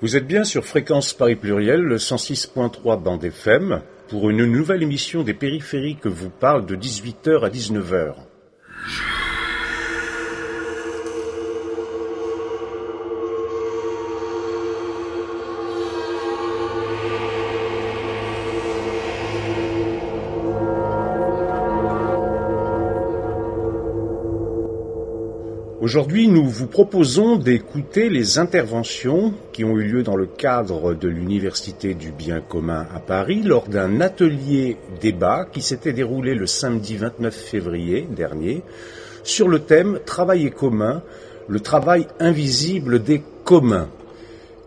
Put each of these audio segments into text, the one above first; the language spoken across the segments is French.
Vous êtes bien sur Fréquence Paris Pluriel, le 106.3 bande FM, pour une nouvelle émission des périphériques que vous parle de 18h à 19h. Aujourd'hui, nous vous proposons d'écouter les interventions qui ont eu lieu dans le cadre de l'Université du bien commun à Paris lors d'un atelier débat qui s'était déroulé le samedi 29 février dernier sur le thème Travail et commun, le travail invisible des communs.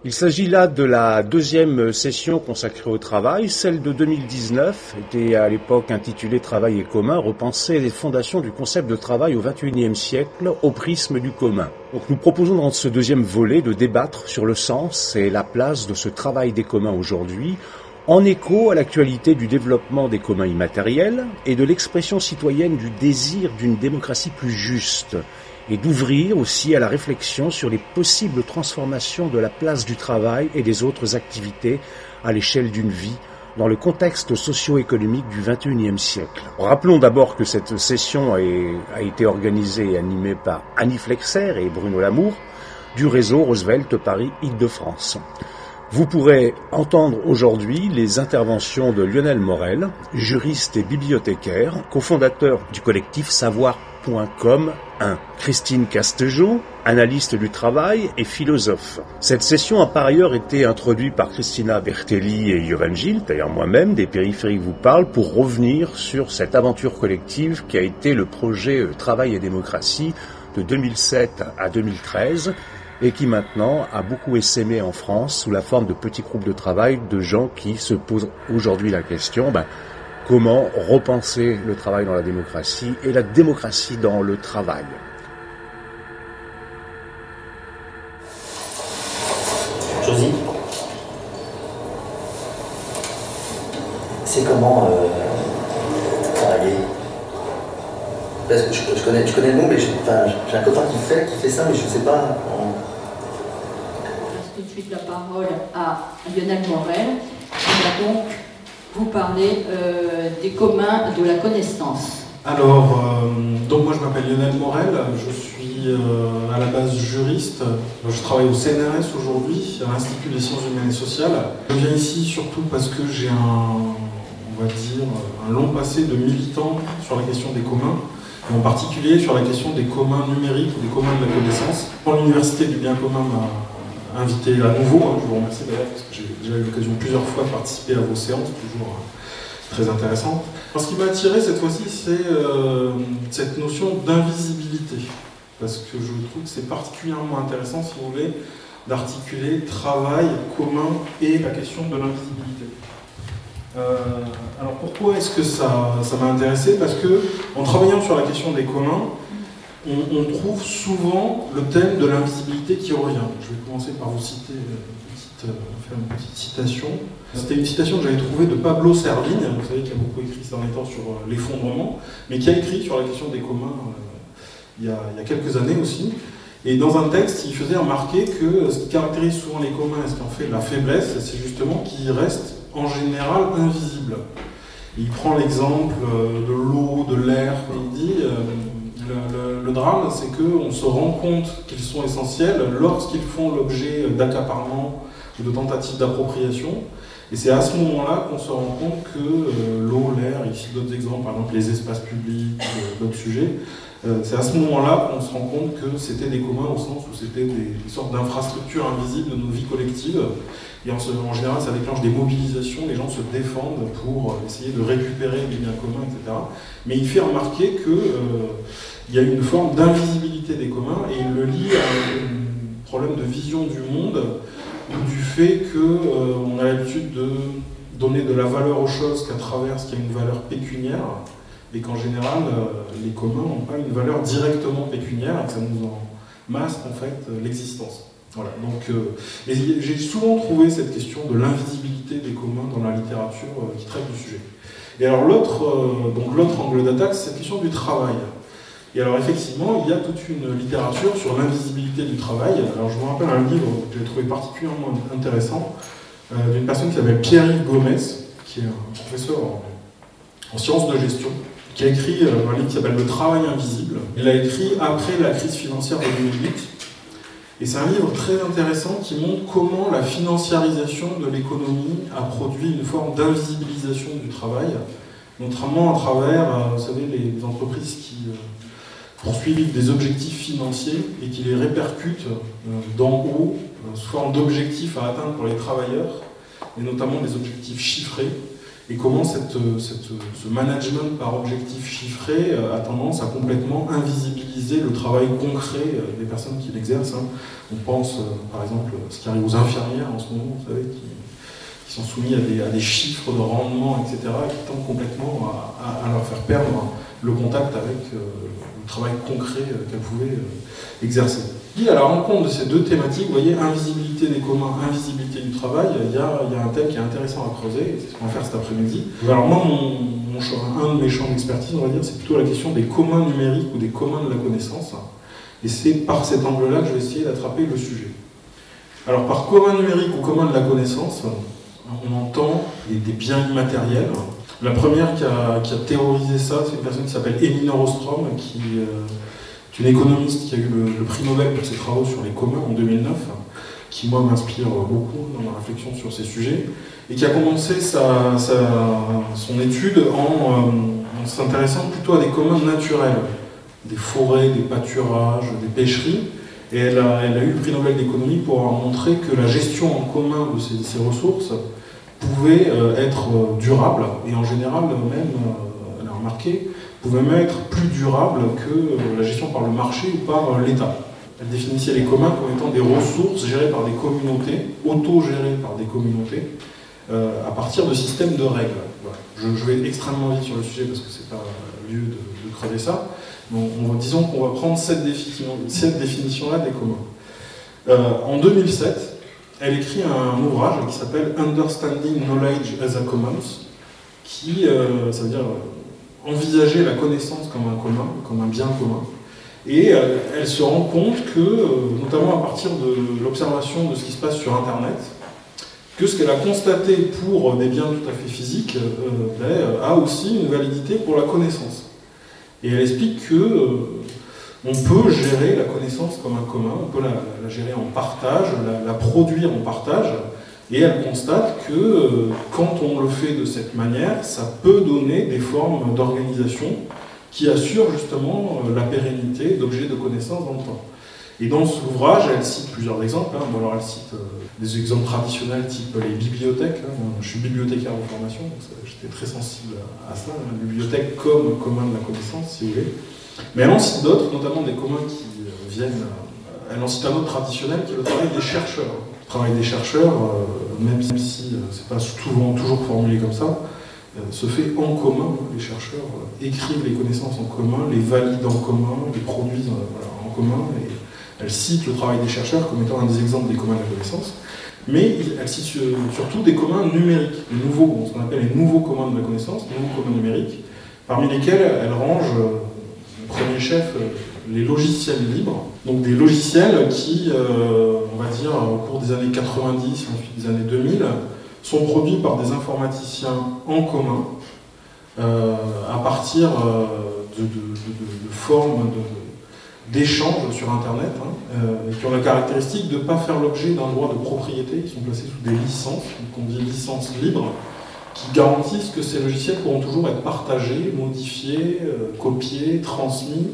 Il s'agit là de la deuxième session consacrée au travail. Celle de 2019 était à l'époque intitulée Travail et commun, repenser les fondations du concept de travail au XXIe siècle au prisme du commun. Donc nous proposons dans ce deuxième volet de débattre sur le sens et la place de ce travail des communs aujourd'hui en écho à l'actualité du développement des communs immatériels et de l'expression citoyenne du désir d'une démocratie plus juste et d'ouvrir aussi à la réflexion sur les possibles transformations de la place du travail et des autres activités à l'échelle d'une vie dans le contexte socio-économique du XXIe siècle. Rappelons d'abord que cette session a été organisée et animée par Annie Flexer et Bruno Lamour du réseau Roosevelt Paris Île-de-France. Vous pourrez entendre aujourd'hui les interventions de Lionel Morel, juriste et bibliothécaire, cofondateur du collectif Savoir 1. Christine Castejo, analyste du travail et philosophe. Cette session a par ailleurs été introduite par Christina Bertelli et Jovan Gilles, d'ailleurs moi-même, des périphériques vous parlent, pour revenir sur cette aventure collective qui a été le projet euh, Travail et démocratie de 2007 à 2013 et qui maintenant a beaucoup essaimé en France sous la forme de petits groupes de travail de gens qui se posent aujourd'hui la question ben, comment repenser le travail dans la démocratie et la démocratie dans le travail. Josie? C'est comment euh, travailler? Parce que je, connais, je connais le nom, mais j'ai un copain qui fait, qui fait ça, mais je ne sais pas. Suite la parole à Lionel Morel, qui va donc vous parlez euh, des communs de la connaissance. Alors, euh, donc moi je m'appelle Lionel Morel, je suis euh, à la base juriste, je travaille au CNRS aujourd'hui, à l'Institut des sciences humaines et sociales. Je viens ici surtout parce que j'ai un, on va dire, un long passé de militant sur la question des communs, et en particulier sur la question des communs numériques des communs de la connaissance. Quand l'Université du bien commun m'a invité à nouveau. Hein, je vous remercie d'ailleurs parce que j'ai déjà eu l'occasion plusieurs fois de participer à vos séances, toujours euh, très intéressantes. ce qui m'a attiré cette fois-ci, c'est euh, cette notion d'invisibilité. Parce que je trouve que c'est particulièrement intéressant, si vous voulez, d'articuler travail commun et la question de l'invisibilité. Euh, alors pourquoi est-ce que ça, ça m'a intéressé? Parce que en travaillant sur la question des communs, on, trouve souvent le thème de l'invisibilité qui revient. Je vais commencer par vous citer une petite, euh, faire une petite citation. C'était une citation que j'avais trouvée de Pablo Servigne, vous savez, qui a beaucoup écrit ces derniers temps sur euh, l'effondrement, mais qui a écrit sur la question des communs euh, il, y a, quelques années aussi. Et dans un texte, il faisait remarquer que ce qui caractérise souvent les communs et ce qui en fait la faiblesse, c'est justement qu'ils restent en général invisibles. Il prend l'exemple de l'eau, de l'air, il dit le, drame, c'est qu'on se rend compte qu'ils sont essentiels lorsqu'ils font l'objet d'accaparement ou de tentatives d'appropriation. Et c'est à ce moment-là qu'on se rend compte que euh, l'eau, l'air, ici d'autres exemples, par exemple les espaces publics, euh, d'autres sujets, euh, c'est à ce moment-là qu'on se rend compte que c'était des communs au sens où c'était des, sortes d'infrastructures invisibles de nos vies collectives. Et en, en, général, ça déclenche des mobilisations, les gens se défendent pour essayer de récupérer les biens communs, etc. Mais il fait remarquer que il y a une forme d'invisibilité des communs et il le lie à un problème de vision du monde ou du fait qu'on euh, a l'habitude de donner de la valeur aux choses qu'à travers ce qui a une valeur pécuniaire et qu'en général euh, les communs n'ont pas une valeur directement pécuniaire et que ça nous en masque en fait l'existence. Voilà, donc euh, j'ai souvent trouvé cette question de l'invisibilité des communs dans la littérature qui traite du sujet. Et alors l'autre l'autre angle d'attaque, c'est cette question du travail. Et alors effectivement, il y a toute une littérature sur l'invisibilité du travail. Alors je me rappelle un livre que j'ai trouvé particulièrement intéressant euh, d'une personne qui s'appelle Pierre-Yves Gomez, qui est un professeur en, sciences de gestion, qui a écrit euh, un livre qui s'appelle Le travail invisible. Il l'a écrit après la crise financière de 2008. Et c'est un livre très intéressant qui montre comment la financiarisation de l'économie a produit une forme d'invisibilisation du travail, notamment à travers, euh, vous savez, les entreprises qui poursuivent des objectifs financiers et qui les répercutent d'en haut sous forme d'objectifs à atteindre pour les travailleurs, et notamment des objectifs chiffrés, et comment cette, ce management par objectifs chiffrés euh, a tendance à complètement invisibiliser le travail concret euh, des personnes qui l'exercent. Hein. On pense euh, par exemple à ce qui arrive aux infirmières en ce moment, vous savez, qui, sont soumis à des, chiffres de rendement, etc., qui tendent complètement à, leur faire perdre le contact avec le travail concret qu'elles pouvaient exercer à la rencontre de ces deux thématiques, vous voyez, invisibilité des communs, invisibilité du travail, il y a, un thème qui est intéressant à creuser, c'est ce qu'on va faire cet après-midi. Alors moi, mon, un de mes champs d'expertise, on va dire, c'est plutôt la question des communs numériques ou des communs de la connaissance. Et c'est par cet angle-là que je vais essayer d'attraper le sujet. Alors par commun numérique ou commun de la connaissance, on entend des, biens immatériels. La première qui a, théorisé ça, c'est une personne qui s'appelle Elinor Ostrom, qui... Euh, c'est une économiste qui a eu le, prix Nobel pour ses travaux sur les communs en 2009, qui moi m'inspire beaucoup dans ma réflexion sur ces sujets, et qui a commencé sa, son étude euh, en, s'intéressant plutôt à des communs naturels, des forêts, des pâturages, des pêcheries, et elle a, eu le prix Nobel d'économie pour montré que la gestion en commun de ces ressources pouvait euh, être euh, durable, et en général même, elle a remarqué, pouvait même être plus durable que euh, la gestion par le marché ou par euh, l'État. Elle définissait les communs comme étant des ressources gérées par des communautés, auto-gérées par des communautés, euh, à partir de systèmes de règles. Je, vais extrêmement vite sur le sujet parce que ce n'est pas lieu de, creuser ça. disons qu'on va prendre cette, définition-là des communs. en 2007, elle écrit un ouvrage qui s'appelle Understanding Knowledge as a Commons, qui, ça veut dire envisager la connaissance comme un commun, comme un bien commun. Et euh, elle se rend compte que, euh, notamment à partir de l'observation de ce qui se passe sur Internet, que ce qu'elle a constaté pour des biens tout à fait physiques euh, ben, a aussi une validité pour la connaissance. Et elle explique que on peut gérer la connaissance comme un commun, on peut la, gérer en partage, la, produire en partage, et elle constate que euh, quand on le fait de cette manière, ça peut donner des formes d'organisation qui assurent justement euh, la pérennité d'objets de connaissance dans le temps. Et dans cet ouvrage, elle cite plusieurs exemples. Hein. alors elle cite euh, des exemples traditionnels type les bibliothèques. Hein. je suis bibliothécaire de formation, donc j'étais très sensible à, ça. Hein. La bibliothèque comme commun de la connaissance, si vous voulez. Mais elle en cite d'autres, notamment des communs qui viennent. elle en cite un autre traditionnel qui est le travail des chercheurs travail des chercheurs, euh, même si euh, c'est pas souvent toujours formulé comme ça, euh, se fait en commun. Les chercheurs écrivent les connaissances en commun, les valident en commun, les produisent en commun. Elle cite le travail des chercheurs comme étant un des exemples des communs de la connaissance. Mais elle cite surtout des communs numériques, nouveaux, ce qu'on appelle les nouveaux communs de la connaissance, les nouveaux communs numériques, parmi lesquels elle range, au premier chef, les logiciels libres, donc des logiciels qui, euh, on va dire, au cours des années 90 et ensuite des années 2000, sont produits par des informaticiens en commun, euh, à partir euh, de, formes d'échanges sur Internet, hein, qui ont la caractéristique de ne pas faire l'objet d'un droit de propriété, ils sont placés sous des licences, qu'on dit licences libres, qui garantissent que ces logiciels pourront toujours être partagés, modifiés, copiés, transmis,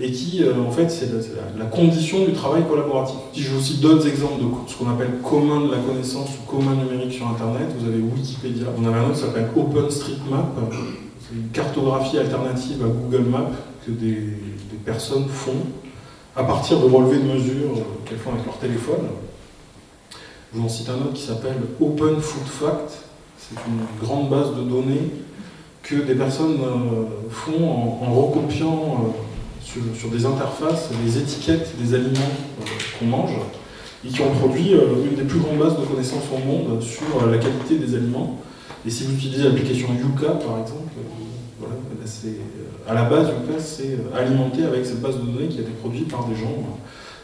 et qui, euh, en fait, c'est la, condition du travail collaboratif. Si je vous cite d'autres exemples de ce qu'on appelle commun de la connaissance ou commun numérique sur Internet, vous avez Wikipédia, on a un autre qui s'appelle OpenStreetMap, c'est une cartographie alternative à Google Maps des, personnes font à partir de relevés de mesures qu'elles font avec leur téléphone. Je vous en cite un autre qui s'appelle Open Food Fact, c'est une grande base de données que des personnes euh, font en, recopiant euh, sur, des interfaces des étiquettes des aliments euh, qu'on mange et qui ont produit une des plus grandes bases de connaissances au monde sur la qualité des aliments. Et si vous utilisez l'application Yuka, par exemple, Voilà, c'est, à la base, c'est alimenté avec cette base de données qui a été produite par des gens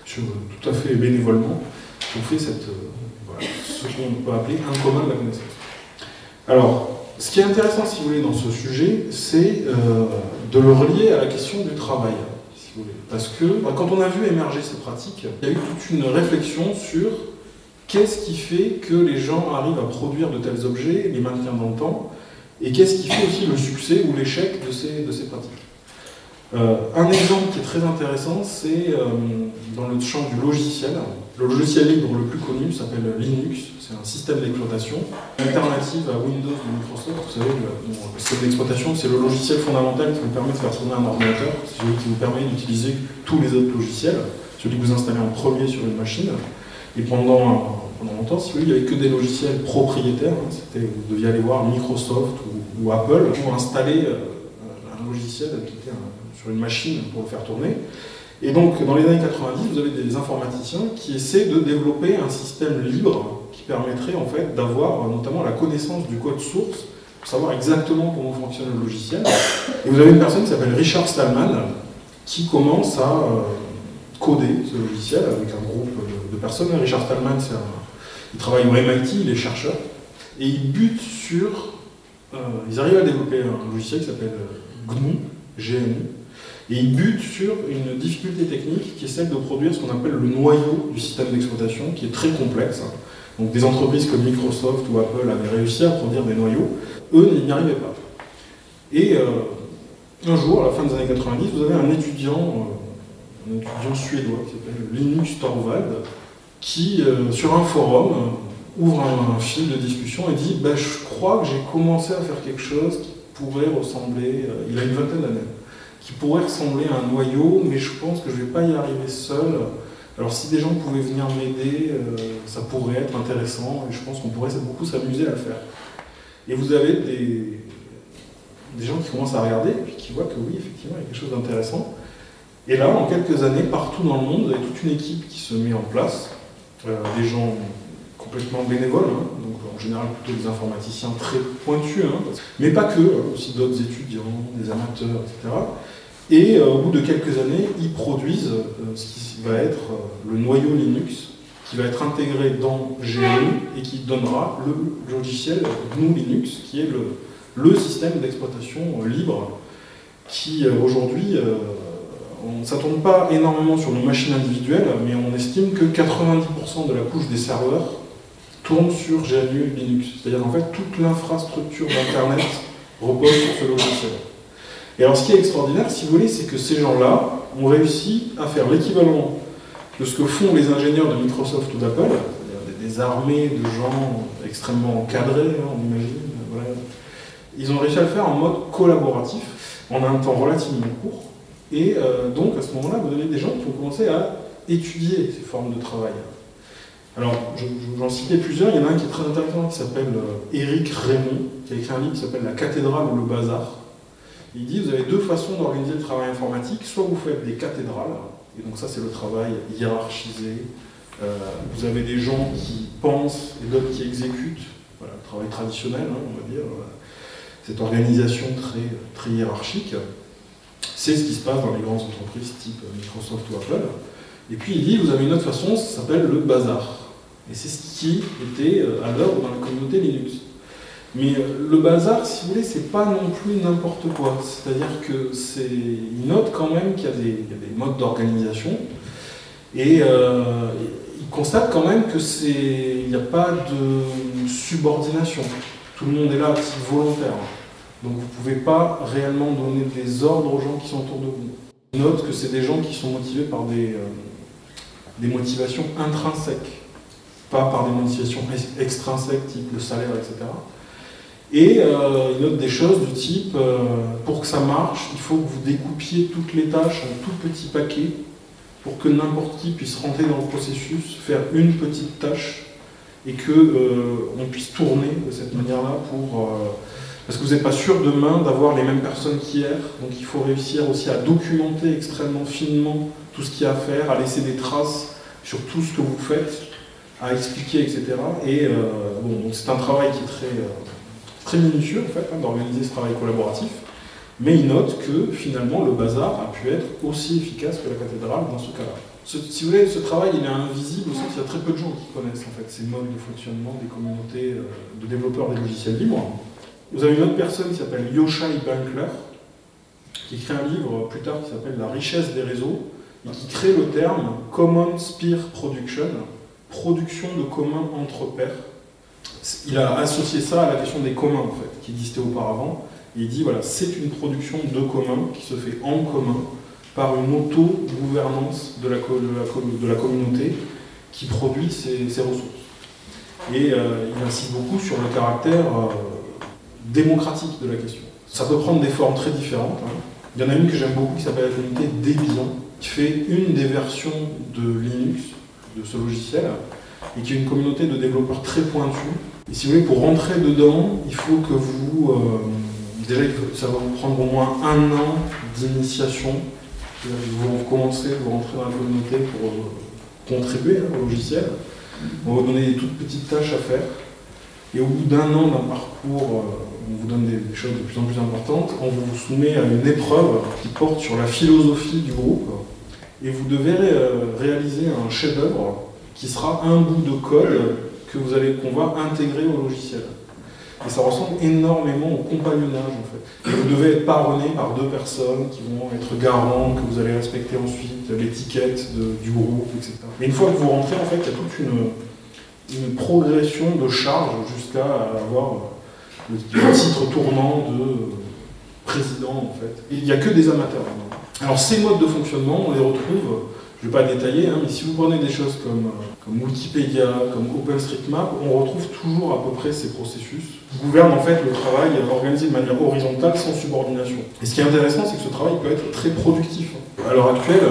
sur, tout à fait bénévolement qui ont fait cette, voilà, ce qu'on peut appeler un commun de la connaissance. Alors, ce qui est intéressant, si vous voulez, dans ce sujet, c'est de le relier à la question du travail. Parce que bah, quand on a vu émerger ces pratiques, il y a eu toute une réflexion sur qu'est-ce qui fait que les gens arrivent à produire de tels objets, les maintenir dans le temps, et qu'est-ce qui fait aussi le succès ou l'échec de ces, de ces pratiques. Euh, un exemple qui est très intéressant, c'est euh, dans le champ du logiciel. Le logiciel libre le plus connu s'appelle Linux, c'est un système d'exploitation, alternative à Windows de Microsoft. Vous savez, le, système d'exploitation, c'est le logiciel fondamental qui vous permet de faire tourner un ordinateur, celui qui vous permet d'utiliser tous les autres logiciels, celui que vous installez en premier sur une machine. Et pendant, pendant longtemps, si voulez, il n'y avait que des logiciels propriétaires. Hein. vous deviez aller voir Microsoft ou, Apple pour installer euh, un logiciel était sur une machine pour le faire tourner. Et donc, dans les années 90, vous avez des informaticiens qui essaient de développer un système libre qui permettrait en fait d'avoir notamment la connaissance du code source pour savoir exactement comment fonctionne le logiciel. Et vous avez une personne qui s'appelle Richard Stallman qui commence à euh, coder ce logiciel avec un groupe de personnes. Richard Stallman, il travaille au MIT, il est chercheur, et il bute sur. Euh, ils arrivent à développer un logiciel qui s'appelle GNU, GNU, et il bute sur une difficulté technique qui est celle de produire ce qu'on appelle le noyau du système d'exploitation, qui est très complexe. Donc des entreprises comme Microsoft ou Apple avaient réussi à produire des noyaux, eux n'y arrivaient pas. Et euh, un jour, à la fin des années 90, vous avez un étudiant, euh, un étudiant suédois qui s'appelle Linus Torvald, qui, euh, sur un forum, ouvre un, fil de discussion et dit bah, Je crois que j'ai commencé à faire quelque chose qui pourrait ressembler, il a une vingtaine d'années, qui pourrait ressembler à un noyau, mais je pense que je ne vais pas y arriver seul. Alors si des gens pouvaient venir m'aider, euh, ça pourrait être intéressant, et je pense qu'on pourrait beaucoup s'amuser à le faire. Et vous avez des, des gens qui commencent à regarder, et puis qui voient que oui, effectivement, il y a quelque chose d'intéressant. Et là, en quelques années, partout dans le monde, vous avez toute une équipe qui se met en place, euh, des gens complètement bénévoles, hein, donc en général plutôt des informaticiens très pointus, hein, mais pas que, hein, aussi d'autres étudiants, des amateurs, etc. Et euh, au bout de quelques années, ils produisent euh, ce qui va être euh, le noyau Linux, qui va être intégré dans GNU et qui donnera le logiciel GNU Linux, qui est le système d'exploitation libre, qui aujourd'hui, ça ne tourne pas énormément sur nos machines individuelles, mais on estime que 90% de la couche des serveurs tourne sur GNU Linux. C'est-à-dire qu'en fait, toute l'infrastructure d'Internet repose sur ce logiciel. Et alors ce qui est extraordinaire, si vous voulez, c'est que ces gens-là ont réussi à faire l'équivalent de ce que font les ingénieurs de Microsoft ou d'Apple, c'est-à-dire des, armées de gens extrêmement encadrés, hein, on imagine. Ils ont réussi à le faire en mode collaboratif, en un temps relativement court. Et euh, donc à ce moment-là, vous avez des gens qui ont commencé à étudier ces formes de travail. Alors, j'en citais plusieurs. Il y en a un qui est très intéressant qui s'appelle euh, Raymond, qui a écrit un livre qui s'appelle La cathédrale ou le bazar. Il dit vous avez deux façons d'organiser le travail informatique. Soit vous faites des cathédrales, et donc ça c'est le travail hiérarchisé. Euh, vous avez des gens qui pensent et d'autres qui exécutent. Voilà, le travail traditionnel, hein, on va dire. Cette organisation très, très hiérarchique. C'est ce qui se passe dans les grandes entreprises type Microsoft ou Apple. Et puis il dit vous avez une autre façon, ça s'appelle le bazar. Et c'est ce qui était euh, à l'œuvre dans la communauté Linux. Mais euh, le bazar, si vous voulez, c'est pas non plus n'importe quoi. C'est-à-dire que c'est il note quand même qu'il y, a des modes d'organisation et euh, il constate quand même que c'est il n'y a pas de subordination. Tout le monde est là à volontaire. Donc vous ne pouvez pas réellement donner des ordres aux gens qui sont autour de vous. Note que c'est des gens qui sont motivés par des, euh, motivations intrinsèques, pas par des motivations extrinsèques type le salaire, etc. Et euh, il note des choses du type, euh, pour que ça marche, il faut que vous découpiez toutes les tâches en tout petits paquets pour que n'importe qui puisse rentrer dans le processus, faire une petite tâche et que on puisse tourner de cette manière-là pour parce que vous n'êtes pas sûr demain d'avoir les mêmes personnes qu'hier, donc il faut réussir aussi à documenter extrêmement finement tout ce qu'il y a à faire, à laisser des traces sur tout ce que vous faites, à expliquer, etc. Et bon, c'est un travail qui est très très minutieux en fait, hein, d'organiser ce travail collaboratif. Mais il note que finalement le bazar a pu être aussi efficace que la cathédrale dans ce cas-là. si vous voulez, ce travail il est invisible au sens qu'il y a très peu de gens qui connaissent en fait ces modes de fonctionnement des communautés euh, de développeurs des logiciels libres. Vous avez une autre personne qui s'appelle Yoshai Bankler, qui écrit un livre plus tard qui s'appelle La richesse des réseaux, et qui crée le terme Common Spear Production, production de communs entre pairs. Il a associé ça à la question des communs en fait, qui existait auparavant. il dit voilà, c'est une production de communs qui se fait en commun par une auto-gouvernance de la, communauté qui produit ces, ressources. Et euh, il insiste beaucoup sur le caractère euh, démocratique de la question. Ça peut prendre des formes très différentes. Hein. Il y en a une que j'aime beaucoup qui s'appelle la communauté Debian, qui fait une des versions de Linux, de ce logiciel, et qui est une communauté de développeurs très pointus. Et si vous voulez, pour rentrer dedans, il faut que vous. Euh, déjà, ça va vous prendre au moins un an d'initiation. Vous commencez, vous rentrez dans la communauté pour euh, contribuer au logiciel. On va vous donner des toutes petites tâches à faire. Et au bout d'un an d'un parcours, euh, on vous donne des choses de plus en plus importantes, on vous soumet à une épreuve qui porte sur la philosophie du groupe. Et vous devez réaliser un chef-d'œuvre qui sera un bout de code que vous allez, qu'on va intégrer au logiciel. Et ça ressemble énormément au compagnonnage en fait. Vous devez être parrainé par deux personnes qui vont être garants, que vous allez respecter ensuite l'étiquette du groupe, etc. Et une fois que vous rentrez, en fait, il y a toute une, une progression de charge jusqu'à avoir le, titre tournant de président en fait. Il n'y a que des amateurs. Alors ces modes de fonctionnement, on les retrouve je ne vais pas détailler, hein, mais si vous prenez des choses comme, euh, comme Wikipédia, comme OpenStreetMap, on retrouve toujours à peu près ces processus qui gouvernent en fait le travail organisé de manière horizontale sans subordination. Et ce qui est intéressant, c'est que ce travail peut être très productif. À l'heure actuelle,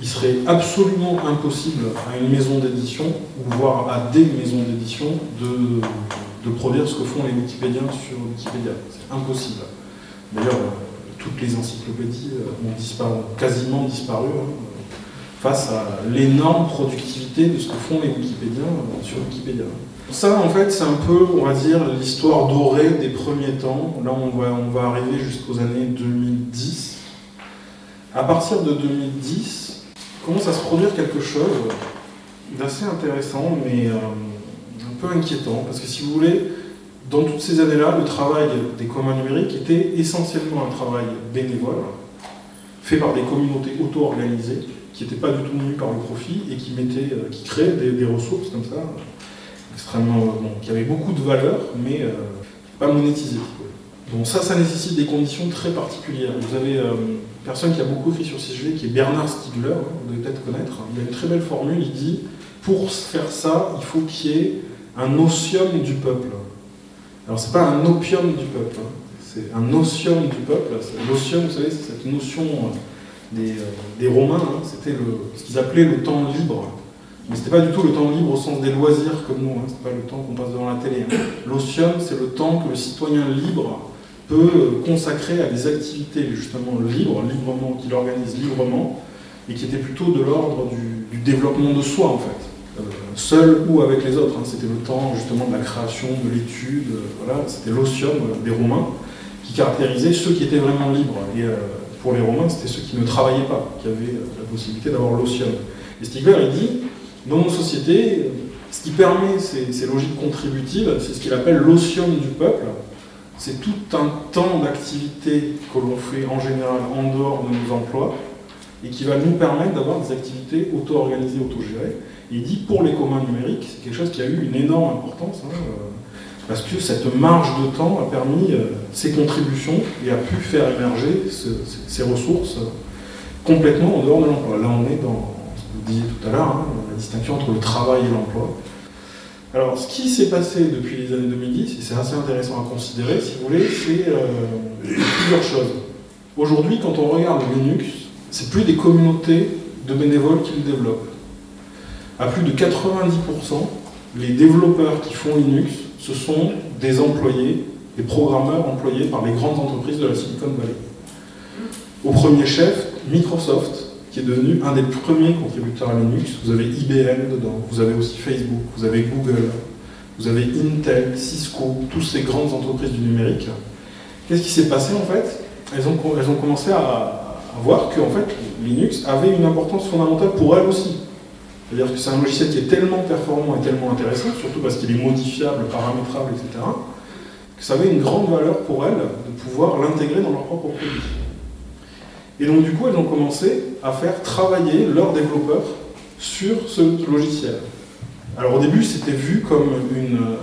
il serait absolument impossible à une maison d'édition, voire à des maisons d'édition, de, de, produire ce que font les Wikipédiens sur Wikipédia. C'est impossible. D'ailleurs, toutes les encyclopédies euh, ont quasiment disparu. Hein face à l'énorme productivité de ce que font les Wikipédiens euh, sur Wikipédia. Ça, en fait, c'est un peu, on va dire, l'histoire dorée des premiers temps. Là, on va, arriver jusqu'aux années 2010. À partir de 2010, commence à se produire quelque chose d'assez intéressant, mais euh, peu inquiétant, parce que si vous voulez, dans toutes ces années-là, le travail des communs numériques était essentiellement un travail bénévole, fait par des communautés auto-organisées, qui n'était pas du tout menu par le profit et qui, mettait, euh, qui créait des, ressources comme ça, extrêmement, bon, qui avaient beaucoup de valeur, mais euh, pas monétisées. Donc ça, ça nécessite des conditions très particulières. Vous avez euh, une personne qui a beaucoup écrit sur ces sujets, qui est Bernard Stiegler, hein, vous devez peut-être connaître. Il a une très belle formule, il dit, pour faire ça, il faut qu'il y ait un otium du peuple. Alors c'est pas un opium du peuple, hein. c'est un otium du peuple. L'otium, vous savez, c'est cette notion des, euh, des Romains, hein, c'était ce qu'ils appelaient le temps libre. Mais ce n'était pas du tout le temps libre au sens des loisirs comme nous, hein, ce n'est pas le temps qu'on passe devant la télé. Hein. L'otium, c'est le temps que le citoyen libre peut euh, consacrer à des activités justement libres, librement, qu'il organise librement, et qui étaient plutôt de l'ordre du, développement de soi en fait. Euh, seul ou avec les autres. C'était le temps justement de la création, de l'étude, voilà, c'était l'otium des Romains qui caractérisait ceux qui étaient vraiment libres. Et, pour les Romains, c'était ceux qui ne travaillaient pas, qui avaient euh, la possibilité d'avoir l'otium. Et Stigler, il dit, dans nos sociétés, ce qui permet ces, logiques contributives, c'est ce qu'il appelle l'otium du peuple. C'est tout un temps d'activité que l'on fait en général en dehors de nos emplois et qui va nous permettre d'avoir des activités auto-organisées, auto-gérées. il dit pour les communs numériques, c'est quelque chose qui a eu une énorme importance. Hein, euh, parce que cette marge de temps a permis euh, ces contributions et a pu faire émerger ces ressources euh, complètement en dehors de l'emploi. Là, on est dans ce que vous disiez tout à l'heure, hein, la distinction entre le travail et l'emploi. Alors, ce qui s'est passé depuis les années 2010, et c'est assez intéressant à considérer, si vous voulez, c'est euh, plusieurs choses. Aujourd'hui, quand on regarde Linux, c'est plus des communautés de bénévoles qui le développent. À plus de 90%, les développeurs qui font Linux ce sont des employés, des programmeurs employés par les grandes entreprises de la Silicon Valley. Au premier chef, Microsoft, qui est devenu un des premiers contributeurs à Linux. Vous avez IBM dedans, vous avez aussi Facebook, vous avez Google, vous avez Intel, Cisco, toutes ces grandes entreprises du numérique. Qu'est-ce qui s'est passé en fait? Elles ont, elles ont commencé à, voir que en fait, Linux avait une importance fondamentale pour elles aussi. C'est-à-dire que c'est un logiciel qui est tellement performant et tellement intéressant, surtout parce qu'il est modifiable, paramétrable, etc., que ça avait une grande valeur pour elles de pouvoir l'intégrer dans leur propre produit. Et donc du coup, elles ont commencé à faire travailler leurs développeurs sur ce logiciel. Alors au début, c'était vu comme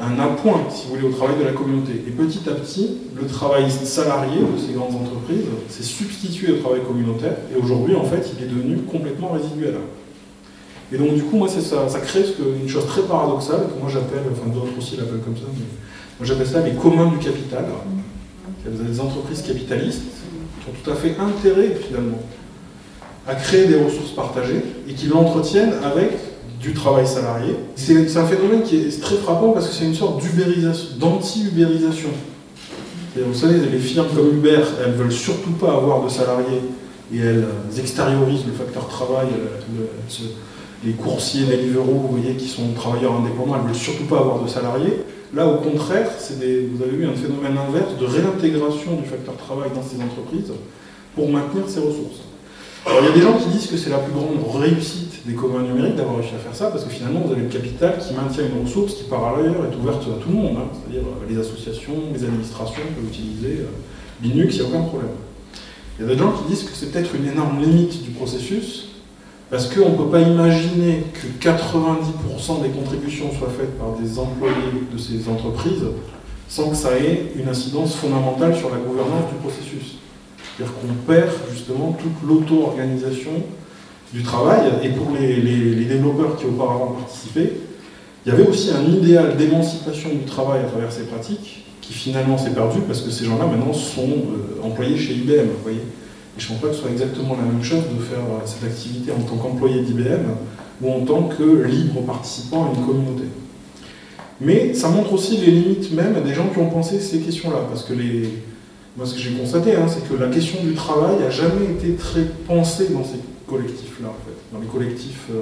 un appoint, si vous voulez, au travail de la communauté. Et petit à petit, le travail salarié de ces grandes entreprises s'est substitué au travail communautaire. Et aujourd'hui, en fait, il est devenu complètement résiduel. Et donc du coup, moi, ça, ça crée une chose très paradoxale, que moi j'appelle, enfin d'autres aussi l'appellent comme ça, mais moi j'appelle ça les communs du capital. Vous avez des entreprises capitalistes qui ont tout à fait intérêt finalement à créer des ressources partagées et qui l'entretiennent avec du travail salarié. C'est un phénomène qui est très frappant parce que c'est une sorte d'ubérisation, d'anti-ubérisation. Vous savez, les firmes comme Uber, elles veulent surtout pas avoir de salariés et elles extériorisent le facteur travail, le, les coursiers, les livreaux, vous voyez, qui sont travailleurs indépendants, elles ne veulent surtout pas avoir de salariés. Là, au contraire, vous avez eu un phénomène inverse de réintégration du facteur travail dans ces entreprises pour maintenir ces ressources. Alors, il y a des gens qui disent que c'est la plus grande réussite des communs numériques d'avoir réussi à faire ça, parce que finalement, vous avez le capital qui maintient une ressource qui, par ailleurs, est ouverte à tout le monde. Hein, C'est-à-dire les associations, les administrations peuvent utiliser euh, Linux, il n'y a aucun problème. Il y a des gens qui disent que c'est peut-être une énorme limite du processus, parce qu'on ne peut pas imaginer que 90% des contributions soient faites par des employés de ces entreprises sans que ça ait une incidence fondamentale sur la gouvernance du processus. C'est-à-dire qu'on perd justement toute l'auto-organisation du travail. Et pour les, développeurs qui auparavant participaient, il y avait aussi un idéal d'émancipation du travail à travers ces pratiques qui finalement s'est perdu parce que ces gens-là maintenant sont euh, employés chez IBM. Vous voyez et je ne pense pas que ce soit exactement la même chose de faire euh, cette activité en tant qu'employé d'IBM ou en tant que libre participant à une communauté. Mais ça montre aussi les limites même des gens qui ont pensé ces questions-là. Parce que les... moi, ce que j'ai constaté, hein, c'est que la question du travail n'a jamais été très pensée dans ces collectifs-là, en fait. Dans les collectifs. Euh...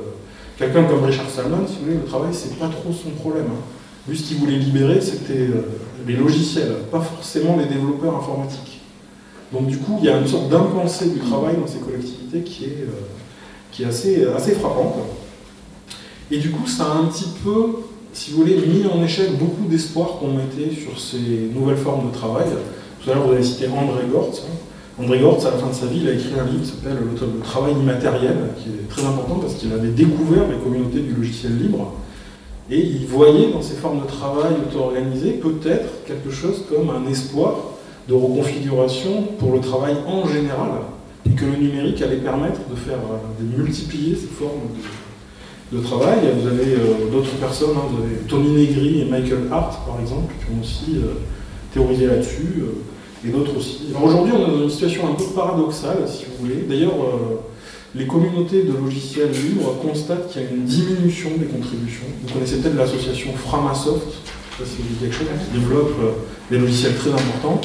Quelqu'un comme Richard Stallman, si vous voulez, le travail, c'est pas trop son problème. Hein. Lui, ce qu'il voulait libérer, c'était euh, les logiciels, pas forcément les développeurs informatiques. Donc du coup, il y a une sorte d'impensé du travail dans ces collectivités qui est, euh, qui est assez, assez frappante. Et du coup, ça a un petit peu, si vous voulez, mis en échec beaucoup d'espoir qu'on mettait sur ces nouvelles formes de travail. Tout à l'heure, vous avez cité André Gortz. André à la fin de sa vie, il a écrit un livre qui s'appelle Le travail immatériel, qui est très important parce qu'il avait découvert les communautés du logiciel libre. Et il voyait dans ces formes de travail auto-organisées peut-être quelque chose comme un espoir de reconfiguration pour le travail en général, et que le numérique allait permettre de faire de multiplier ces formes de, de travail. Vous avez euh, d'autres personnes, hein, vous avez Tony Negri et Michael Hart par exemple, qui ont aussi euh, théorisé là-dessus, euh, d'autres aussi. Aujourd'hui, on est dans une situation un peu paradoxale, si vous voulez. D'ailleurs, les communautés de logiciels libres constatent qu'il y a une diminution des contributions. Vous connaissez peut-être l'association Framasoft, c'est quelque chose qui développe des logiciels très importants.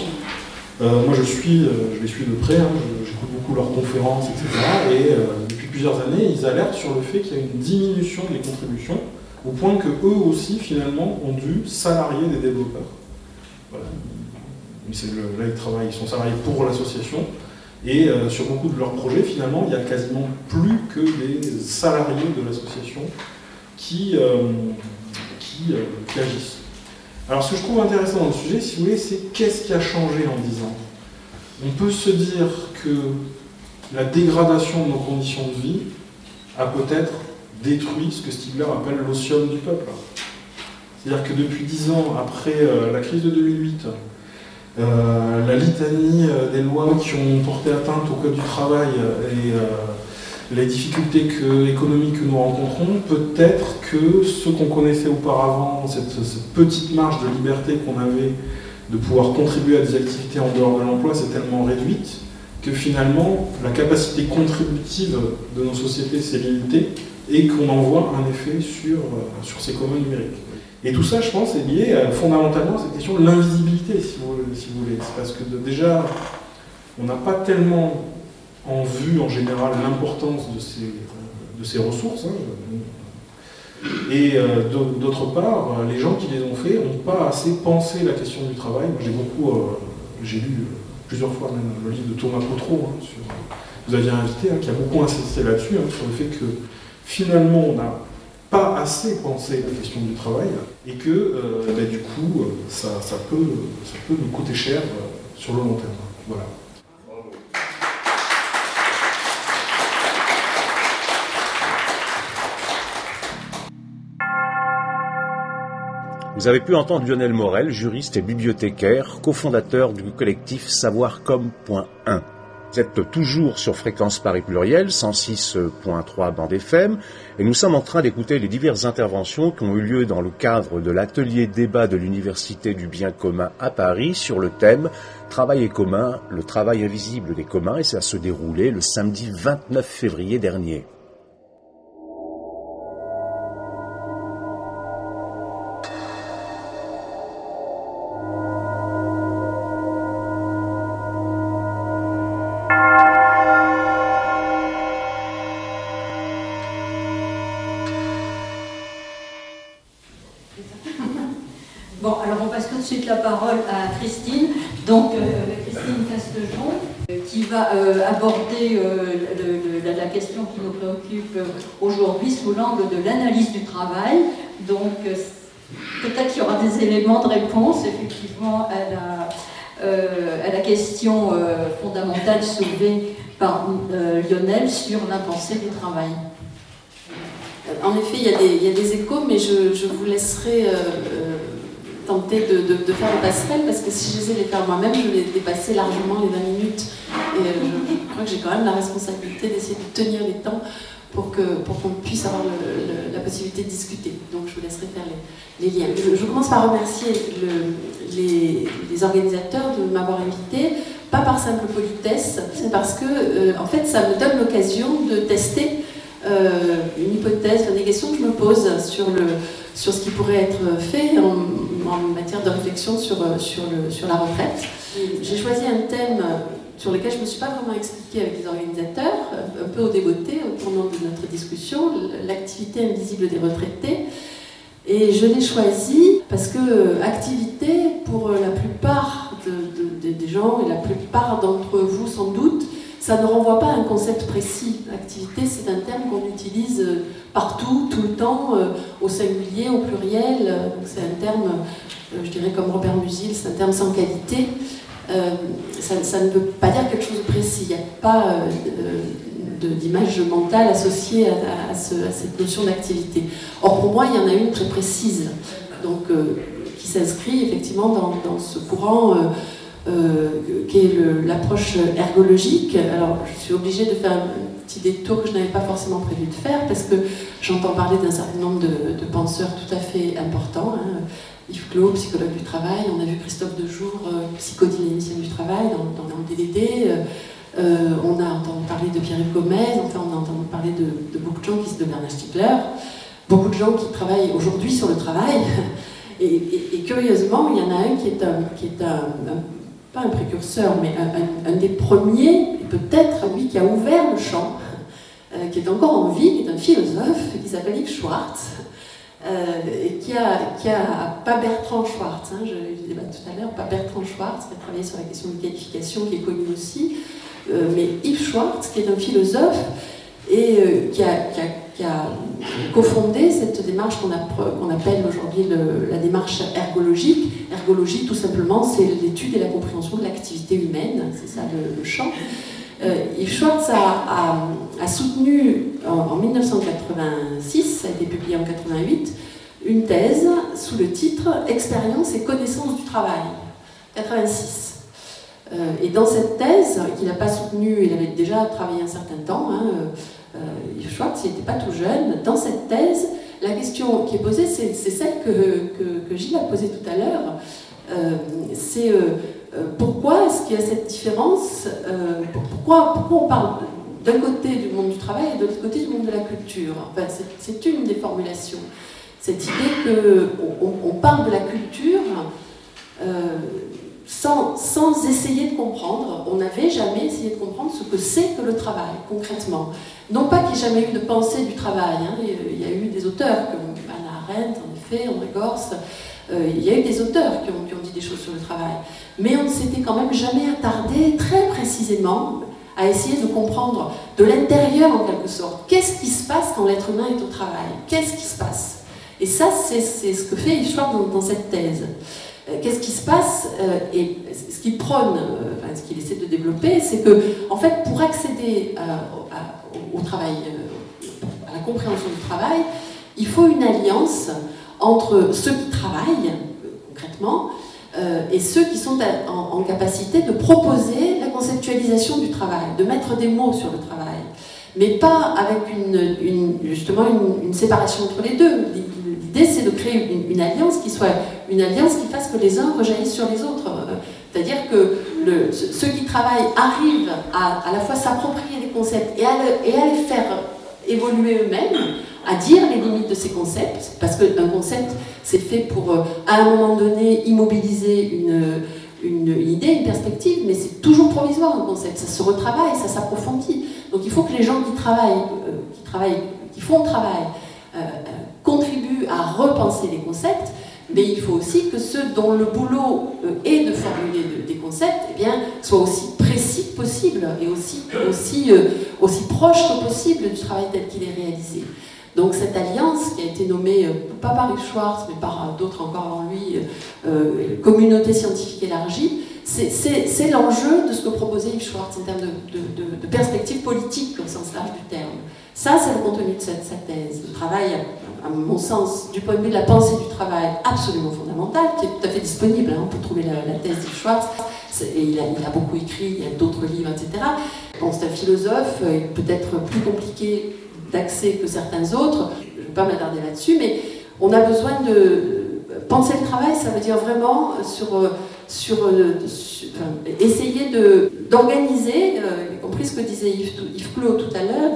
Euh, moi, je suis, euh, je les suis de près, hein, j'écoute beaucoup leurs conférences, etc. Et euh, depuis plusieurs années, ils alertent sur le fait qu'il y a une diminution des contributions, au point que eux aussi, finalement, ont dû salarier des développeurs. Voilà. Là, ils travaillent, ils sont salariés pour l'association. Et euh, sur beaucoup de leurs projets, finalement, il n'y a quasiment plus que des salariés de l'association qui, euh, euh, qui, agissent. Alors, ce que je trouve intéressant dans le sujet, si vous voulez, c'est qu'est-ce qui a changé en 10 ans? On peut se dire que la dégradation de nos conditions de vie a peut-être détruit ce que Stigler appelle l'otium du peuple. C'est-à-dire que depuis 10 ans, après la crise de 2008, euh, la litanie des lois qui ont porté atteinte au code du travail et euh, les difficultés que, économiques que nous rencontrons, peut-être que ce qu'on connaissait auparavant, cette, cette, petite marge de liberté qu'on avait de pouvoir contribuer à des activités en dehors de l'emploi, c'est tellement réduite que finalement la capacité contributive de nos sociétés s'est limitée et qu'on en voit un effet sur, sur ces communs numériques. Et tout ça, je pense, est lié à, fondamentalement à cette question de l'invisibilité, si vous, voulez. C'est parce que déjà, on n'a pas tellement en vue, en général, l'importance de ces, ressources. Hein. Et euh, d'autre part, les gens qui les ont fait n'ont pas assez pensé la question du travail. J'ai beaucoup, euh, j'ai lu, plusieurs fois même le livre de Thomas Potreau, hein, sur, vous aviez invité, hein, qui a beaucoup insisté là-dessus, hein, sur le fait que finalement on n'a pas assez pensé la question du travail et que euh, bah, du coup ça, peut, ça peut nous coûter cher sur le long terme. Voilà. Vous avez pu entendre Lionel Morel, juriste et bibliothécaire, cofondateur du collectif Savoircom.1. Vous êtes toujours sur Fréquence Paris Pluriel, 106.3 bande FM, et nous sommes en train d'écouter les diverses interventions qui ont eu lieu dans le cadre de l'atelier débat de l'Université du bien commun à Paris sur le thème Travail et commun, le travail invisible des communs, et ça se déroulait le samedi 29 février dernier. De réponse, effectivement, à la, la question fondamentale soulevée par Lionel sur pensée du travail. En effet, il y, a des, échos, mais je, vous laisserai tenter de, faire le passerelle parce que si j'essaie de les faire moi-même, je vais dépasser largement les 20 minutes. Et euh, je, crois que j'ai quand même la responsabilité d'essayer de tenir les temps pour qu'on pour qu'on puisse avoir la possibilité de discuter. Donc je vous laisserai faire les, liens. Je, commence par remercier le, les, les, organisateurs de m'avoir invité, pas par simple politesse, c'est parce que euh, en fait ça me donne l'occasion de tester euh, une hypothèse, une négation que je me pose sur, le, sur ce qui pourrait être fait en, matière de réflexion sur, sur, le, sur la retraite. J'ai choisi un thème sur lequel je ne me suis pas vraiment expliqué avec les organisateurs, un peu au débeauté au tournant de notre discussion, l'activité invisible des retraités. Et je l'ai choisi parce que activité, pour la plupart des gens et la plupart d'entre vous sans doute, ça ne renvoie pas à un concept précis. Activité, c'est un terme qu'on utilise euh, partout, tout le temps, euh, au singulier, au pluriel. c'est un terme, euh, je dirais comme Robert Musil, c'est un terme sans qualité. Ça, ne veut pas dire quelque chose de précis. Il n'y a pas d'image mentale associée à, cette notion d'activité. Or, pour moi, il y en a une très précise, donc, qui s'inscrit effectivement dans, dans ce courant euh, qui est l'approche ergologique. Alors, je suis obligée de faire un petit détour que je n'avais pas forcément prévu de faire parce que j'entends parler d'un certain nombre de, penseurs tout à fait importants. Hein. Yves psychologue du travail, on a vu Christophe Dejour, euh, psychodynamicien du travail dans, dans, le DDD. Euh, on a entendu parler de Pierre-Yves Gomez, enfin on a entendu parler de, beaucoup de gens qui de Bernard Stiegler, beaucoup de gens qui travaillent aujourd'hui sur le travail. Et, curieusement, il y en a un qui est un, qui est un pas un précurseur, mais un, des premiers, peut-être lui qui a ouvert le champ, euh, qui est encore en vie, qui est un philosophe, qui s'appelle Yves Schwartz, euh, et qui a, pas Bertrand Schwartz, hein, je disais tout à l'heure, pas Bertrand Schwartz, qui a travaillé sur la question de qualification, qui est connu aussi, euh, mais Yves Schwartz, qui est un philosophe, et qui a, qui a qui cofondé cette démarche qu'on appelle aujourd'hui la démarche ergologique. Ergologie, tout simplement, c'est l'étude et la compréhension de l'activité humaine, c'est ça le, champ. Euh, Yves Schwartz a, soutenu en, 1986, ça a été publié en 88, une thèse sous le titre Expérience et connaissance du travail, 86. Euh, et dans cette thèse, qu'il n'a pas soutenue, il avait déjà travaillé un certain temps, hein, euh, Yves Schwartz, n'était pas tout jeune. Dans cette thèse, la question qui est posée, c'est celle que, que, Gilles a posée tout à l'heure. Euh, c'est euh, pourquoi est-ce qu'il y a cette différence pourquoi, pourquoi on parle d'un côté du monde du travail et de l'autre côté du monde de la culture? Enfin, C'est une des formulations. Cette idée qu'on on parle de la culture sans, sans, essayer de comprendre. On n'avait jamais essayé de comprendre ce que c'est que le travail, concrètement. Non pas qu'il n'y ait jamais eu de pensée du travail. Hein. Il y a eu des auteurs, comme Anna Arendt, en effet, André Gors. Euh, il y a eu des auteurs qui ont, dit des choses sur le travail. Mais on ne s'était quand même jamais attardé très précisément à essayer de comprendre de l'intérieur en quelque sorte, qu'est-ce qui se passe quand l'être humain est au travail? Qu'est-ce qui se passe? Et ça, c'est ce que fait Yves dans, cette thèse. Euh, qu'est-ce qui se passe euh, Et ce qu'il prône, ce qu'il essaie de développer, c'est que, en fait, pour accéder au, travail, à la compréhension du travail, il faut une alliance entre ceux qui travaillent, concrètement, et ceux qui sont en, capacité de proposer la conceptualisation du travail, de mettre des mots sur le travail, mais pas avec une, justement une, séparation entre les deux. L'idée, c'est de créer une, alliance qui soit une alliance qui fasse que les uns rejaillissent sur les autres. C'est-à-dire que ceux qui travaillent arrivent à à la fois s'approprier les concepts et à les faire évoluer eux-mêmes, à dire les limites de ces concepts, parce qu'un concept, c'est fait pour, euh, à un moment donné, immobiliser une, une, idée, une perspective, mais c'est toujours provisoire un concept, ça se retravaille, ça s'approfondit. Donc il faut que les gens qui travaillent, euh, qui, travaillent qui font le travail, euh, contribuent à repenser les concepts, mais il faut aussi que ceux dont le boulot est de formuler des concepts eh bien, soient aussi précis que possible et aussi, aussi, aussi proches que possible du travail tel qu'il est réalisé. Donc cette alliance qui a été nommée, euh, pas par Yves Schwartz, mais par euh, d'autres encore avant lui, euh, communauté scientifique élargie, c'est l'enjeu de ce que proposait Yves Schwartz en termes de, perspective politique au sens large du terme. Ça, c'est le contenu de cette, thèse. Le travail, à mon sens, du point de vue de la pensée du travail, absolument fondamental, qui est tout à fait disponible hein, pour trouver la, thèse d'Yves Schwartz. Et il, a, beaucoup écrit, il y a d'autres livres, etc. C'est un philosophe, peut-être plus compliqué d'accès que certains autres. Je ne vais pas m'attarder là-dessus, mais on a besoin de penser le travail, ça veut dire vraiment sur, sur, essayer d'organiser, euh, y compris ce que disait Yves, Yves tout à l'heure,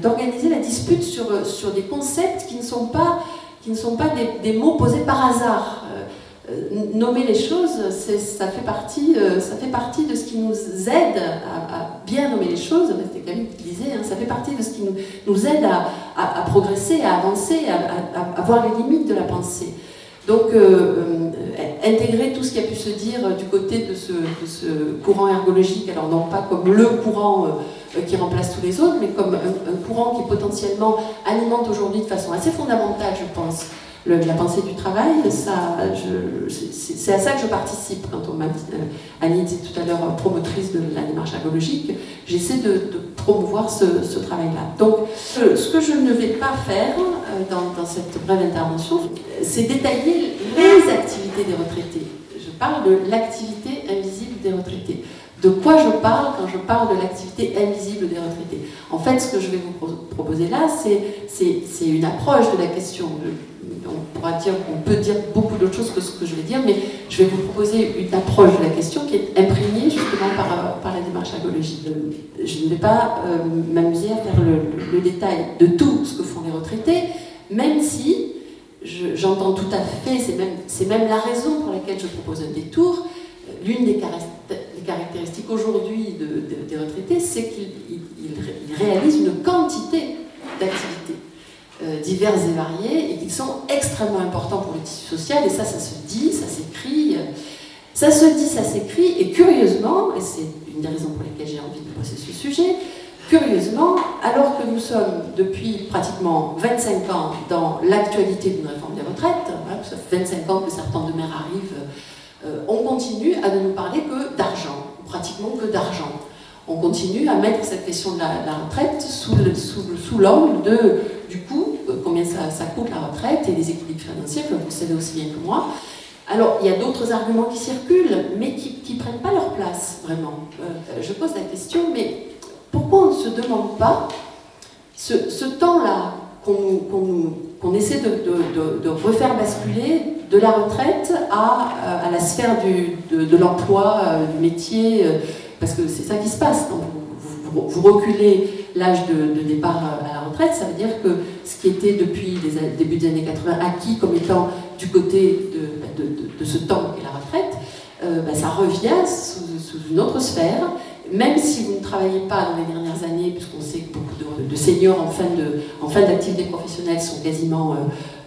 d'organiser la dispute sur, des concepts qui ne sont pas, qui ne sont pas des mots posés par hasard. Euh, nommer les choses, ça fait, partie, euh, ça fait partie de ce qui nous aide à, bien nommer les choses. C'était Camille qui disait, hein, ça fait partie de ce qui nous, aide à, progresser, à avancer, à, voir les limites de la pensée. Donc, euh, intégrer tout ce qui a pu se dire du côté de ce courant ergologique, alors non pas comme le courant qui remplace tous les autres, mais comme un courant qui potentiellement alimente aujourd'hui de façon assez fondamentale, je pense, la pensée du travail, c'est à ça que je participe quand on m'a dit, euh, Annie dit tout à l'heure promotrice de la démarche agologique, j'essaie de, promouvoir ce, travail-là. Donc, ce que je ne vais pas faire euh, dans, cette brève intervention, c'est détailler les activités des retraités. Je parle de l'activité invisible des retraités. De quoi je parle quand je parle de l'activité invisible des retraités En fait, ce que je vais vous proposer là, c'est une approche de la question on pourra dire, on peut dire beaucoup d'autres choses que ce que je vais dire, mais je vais vous proposer une approche de la question qui est imprégnée justement par, par la démarche agologique. Je ne vais pas euh, m'amuser à faire le, détail de tout ce que font les retraités, même si j'entends tout à fait, c'est même, même la raison pour laquelle je propose un détour. L'une des, caractéristiques aujourd'hui des retraités, c'est qu'ils réalisent une quantité d'activités euh, divers et variés et qui sont extrêmement importants pour le tissu social. Et ça, ça se dit, ça s'écrit. Ça se dit, ça s'écrit. Et curieusement, et c'est une des raisons pour lesquelles j'ai envie de bosser ce sujet, curieusement, alors que nous sommes depuis pratiquement 25 ans dans l'actualité d'une réforme des retraites, hein, ça fait 25 ans que certains de arrivent, euh, continue à ne nous parler que d'argent, pratiquement que d'argent on continue à mettre cette question de la, retraite sous, l'angle de, du coût, euh, combien ça, coûte la retraite et des équilibres financiers, que vous savez aussi bien que moi. Alors, il y a d'autres arguments qui circulent, mais qui ne prennent pas leur place, vraiment. Euh, je pose la question, mais pourquoi on ne se demande pas ce, temps-là qu'on essaie de, refaire basculer de la retraite à, la sphère de, l'emploi, du métier parce que c'est ça qui se passe vous, reculez l'âge de, départ à la retraite, ça veut dire que ce qui était depuis les débuts des années 80 acquis comme étant du côté de, ce temps qu'est la retraite, euh, bah, ça revient sous, une autre sphère. Même si vous ne travaillez pas dans les dernières années, puisqu'on sait que beaucoup de, seniors en fin d'activité professionnelle sont quasiment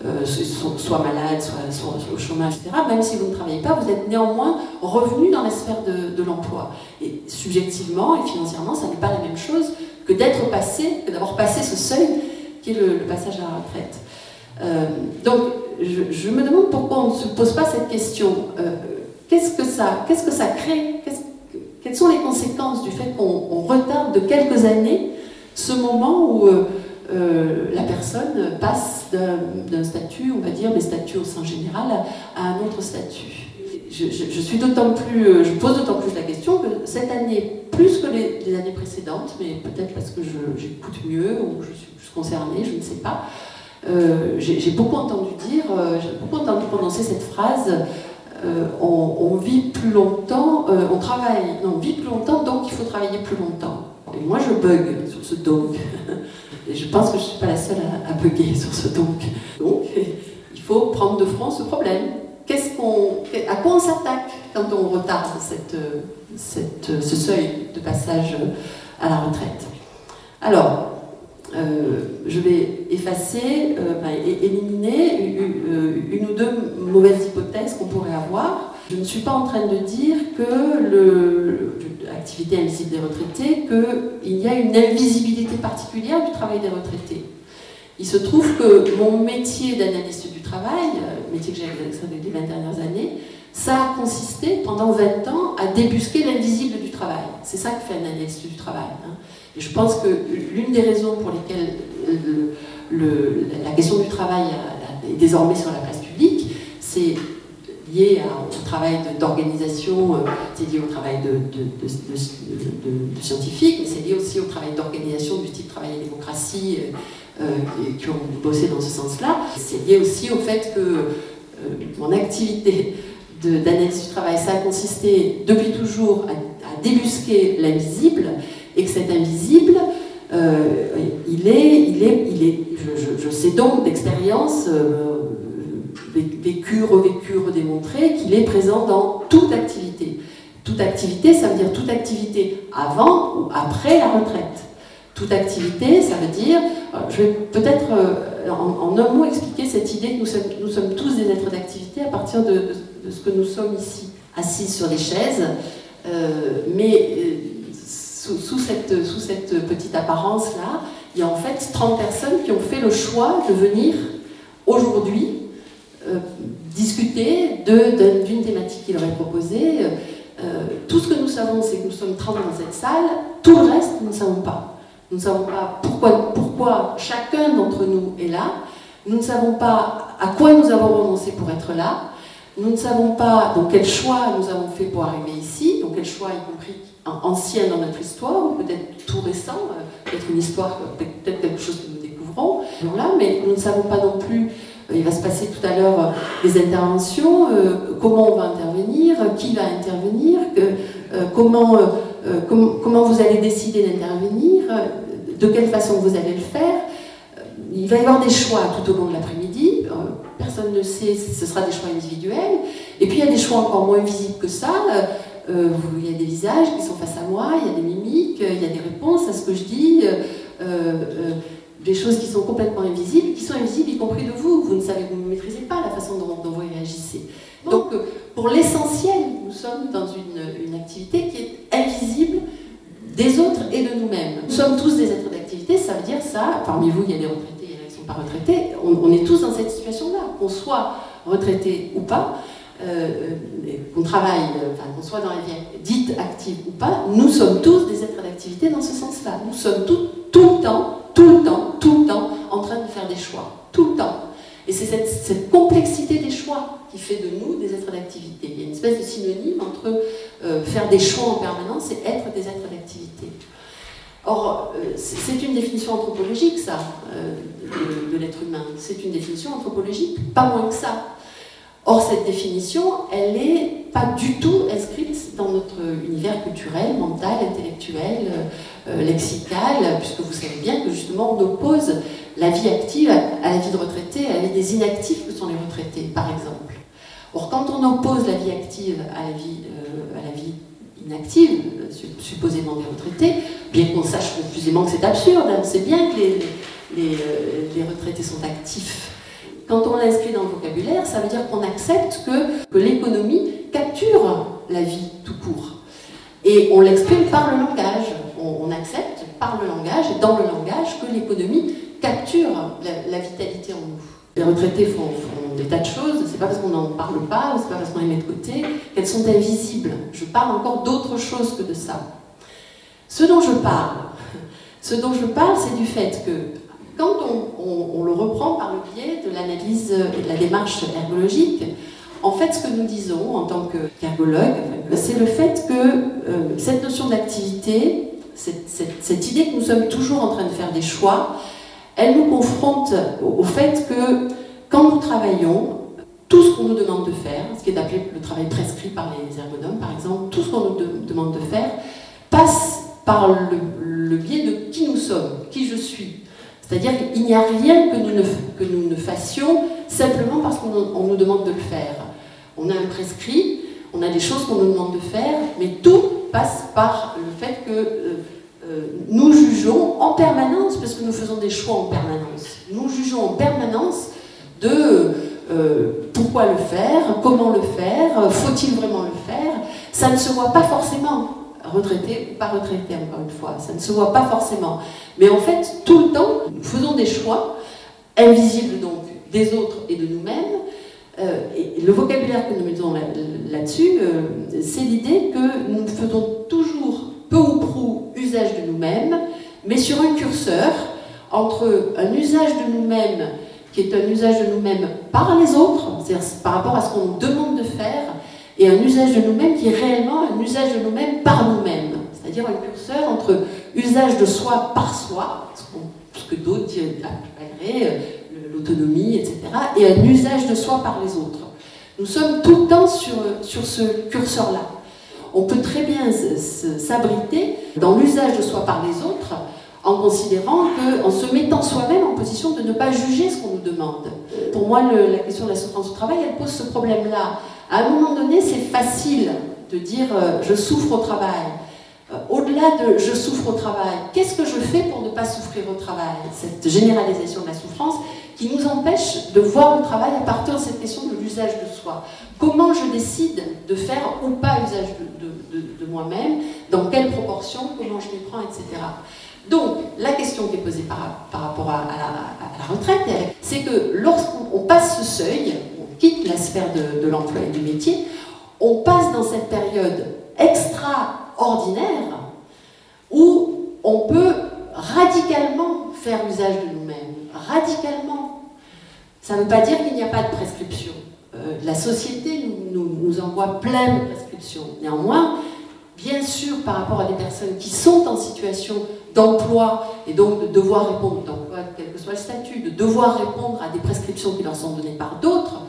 euh, soit malade, soit, au chômage, etc., même si vous ne travaillez pas, vous êtes néanmoins revenu dans la sphère de, l'emploi. Et subjectivement et financièrement, ça n'est pas la même chose que d'être passé, que d'avoir passé ce seuil qui est le, passage à la retraite. donc, je, me demande pourquoi on ne se pose pas cette question. qu'est-ce que ça, qu'est-ce que ça crée? Quelles sont les conséquences du fait qu'on retarde de quelques années ce moment où euh, euh, la personne passe d'un statut, on va dire, des statuts au sein général, à, un autre statut je, suis d'autant plus, euh, je pose d'autant plus la question que cette année, plus que les, années précédentes, mais peut-être parce que j'écoute mieux ou je suis plus concernée, je ne sais pas, j'ai beaucoup entendu dire, j'ai beaucoup entendu prononcer cette phrase euh, on, vit plus longtemps, on travaille, non, on vit plus longtemps, donc il faut travailler plus longtemps. Moi, je bug sur ce donc. Et je pense que je ne suis pas la seule à, bugger sur ce donc. Donc, il faut prendre de front ce problème. À quoi on s'attaque quand on retarde ce seuil de passage à la retraite? Alors, euh, je vais effacer, euh, éliminer une, ou deux mauvaises hypothèses qu'on pourrait avoir. Je ne suis pas en train de dire que l'activité invisible des retraités, qu'il y a une invisibilité particulière du travail des retraités. Il se trouve que mon métier d'analyste du travail, euh, métier que j'ai exercé les 20 dernières années, ça a consisté pendant 20 ans à débusquer l'invisible du travail. C'est ça que fait un analyste du travail. Hein je pense que l'une des raisons pour lesquelles la question du travail est désormais sur la place publique, c'est lié au travail d'organisation, euh, c'est lié au travail de, scientifiques, mais c'est lié aussi au travail d'organisation du type travail et démocratie euh, euh, qui ont bossé dans ce sens-là. C'est lié aussi au fait que mon activité d'analyse du travail, ça a consisté depuis toujours à, à débusquer l'invisible et que cet invisible, il est, il est, il est je, sais donc d'expérience vécue, revécue, redémontrée, qu'il est présent dans toute activité. Toute activité, ça veut dire toute activité avant ou après la retraite. Toute activité, ça veut dire, euh, je vais peut-être en, un mot expliquer cette idée que nous sommes, nous sommes tous des êtres d'activité à partir de, ce que nous sommes ici, assis sur des chaises, mais sous, cette, sous cette petite apparence-là, il y a en fait 30 personnes qui ont fait le choix de venir aujourd'hui euh, discuter d'une thématique qu'il aurait proposée. Euh, tout ce que nous savons, c'est que nous sommes 30 dans cette salle. Tout le reste, nous ne savons pas. Nous ne savons pas pourquoi, chacun d'entre nous est là. Nous ne savons pas à quoi nous avons renoncé pour être là. Nous ne savons pas donc quel choix nous avons fait pour arriver ici, donc quel choix y compris ancien dans notre histoire, ou peut-être tout récent, euh, peut-être une histoire, peut-être quelque chose que nous découvrons, mais nous ne savons pas non plus, euh, il va se passer tout à l'heure euh, des interventions, comment on va intervenir, qui va intervenir, comment, comment vous allez décider d'intervenir, de quelle façon vous allez le faire. Il va y avoir des choix tout au long de l'après-midi, personne ne sait, ce sera des choix individuels, et puis il y a des choix encore moins visibles que ça. Euh, il y a des visages qui sont face à moi, il y a des mimiques, il y a des réponses à ce que je dis, euh, euh, des choses qui sont complètement invisibles, qui sont invisibles y compris de vous. Vous ne savez, vous ne maîtrisez pas la façon dont, vous réagissez. Donc, pour l'essentiel, nous sommes dans une, une, activité qui est invisible des autres et de nous-mêmes. Nous sommes tous des êtres d'activité, ça veut dire ça, parmi vous, il y a des retraités, il y en a qui ne sont pas retraités, on, on est tous dans cette situation-là, qu'on soit retraité ou pas. Euh, qu'on travaille, euh, enfin, qu'on soit dans la vie dite active ou pas, nous sommes tous des êtres d'activité dans ce sens-là. Nous sommes tout, tout le temps, tout le temps, tout le temps en train de faire des choix. Tout le temps. Et c'est cette, complexité des choix qui fait de nous des êtres d'activité. Il y a une espèce de synonyme entre euh, faire des choix en permanence et être des êtres d'activité. Or, c'est une définition anthropologique, ça, de l'être humain. C'est une définition anthropologique, pas moins que ça. Or, cette définition, elle n'est pas du tout inscrite dans notre univers culturel, mental, intellectuel, euh, lexical, puisque vous savez bien que justement on oppose la vie active à la vie de retraité, à la vie des inactifs que sont les retraités, par exemple. Or, quand on oppose la vie active à la vie, euh, à la vie inactive, supposément des retraités, bien qu'on sache confusément que c'est absurde, hein, on sait bien que les, euh, les retraités sont actifs quand on l'inscrit dans le vocabulaire, ça veut dire qu'on accepte que, l'économie capture la vie tout court. Et on l'exprime par le langage. On, accepte par le langage et dans le langage que l'économie capture la, vitalité en nous. Les retraités font, des tas de choses, c'est pas parce qu'on n'en parle pas, ou c'est pas parce qu'on les met de côté, qu'elles sont invisibles. Je parle encore d'autre chose que de ça. Ce dont je parle, ce dont je parle, c'est du fait que quand on, le reprend par le biais de l'analyse et de la démarche ergologique, en fait, ce que nous disons en tant qu'ergologue, c'est le fait que euh, cette notion d'activité, cette, idée que nous sommes toujours en train de faire des choix, elle nous confronte au, fait que quand nous travaillons, tout ce qu'on nous demande de faire, ce qui est appelé le travail prescrit par les ergonomes par exemple, tout ce qu'on nous demande de faire, passe par le biais de qui nous sommes, qui je suis. C'est-à-dire qu'il n'y a rien que nous, ne, fassions simplement parce qu'on nous demande de le faire. On a un prescrit, on a des choses qu'on nous demande de faire, mais tout passe par le fait que euh, euh, nous jugeons en permanence, parce que nous faisons des choix en permanence, nous jugeons en permanence de euh, pourquoi le faire, comment le faire, faut-il vraiment le faire? Ça ne se voit pas forcément retraité ou pas retraité, encore une fois. Ça ne se voit pas forcément. Mais en fait, tout le temps, nous faisons des choix, invisibles donc des autres et de nous-mêmes. Euh, et le vocabulaire que nous mettons là-dessus, euh, c'est l'idée que nous faisons toujours peu ou prou usage de nous-mêmes, mais sur un curseur entre un usage de nous-mêmes qui est un usage de nous-mêmes par les autres, c'est-à-dire par rapport à ce qu'on demande de et un usage de nous-mêmes qui est réellement un usage de nous-mêmes par nous-mêmes, c'est-à-dire un curseur entre usage de soi par soi, ce, que d'autres appelleraient euh, l'autonomie, etc., et un usage de soi par les autres. Nous sommes tout le temps sur, sur ce curseur-là. On peut très bien s'abriter dans l'usage de soi par les autres en considérant qu'en se mettant soi-même en position de ne pas juger ce qu'on nous demande. Pour moi, la question de la souffrance au travail, elle pose ce problème-là. À un moment donné, c'est facile de dire euh, je souffre au travail. Euh, au-delà de je souffre au travail, qu'est-ce que je fais pour ne pas souffrir au travail? Cette généralisation de la souffrance qui nous empêche de voir le travail à partir de cette question de l'usage de soi. Comment je décide de faire ou pas usage de, moi-même, dans quelle proportion, comment je les prends, etc. Donc, la question qui est posée par, rapport à, la, retraite, c'est que lorsqu'on passe ce seuil, la sphère de, l'emploi et du métier, on passe dans cette période extraordinaire où on peut radicalement faire usage de nous-mêmes, radicalement. Ça ne veut pas dire qu'il n'y a pas de prescription. Euh, la société nous, nous, envoie plein de prescriptions. Néanmoins, bien sûr, par rapport à des personnes qui sont en situation d'emploi et donc de devoir répondre, d'emploi, quel que soit le statut, de devoir répondre à des prescriptions qui leur sont données par d'autres,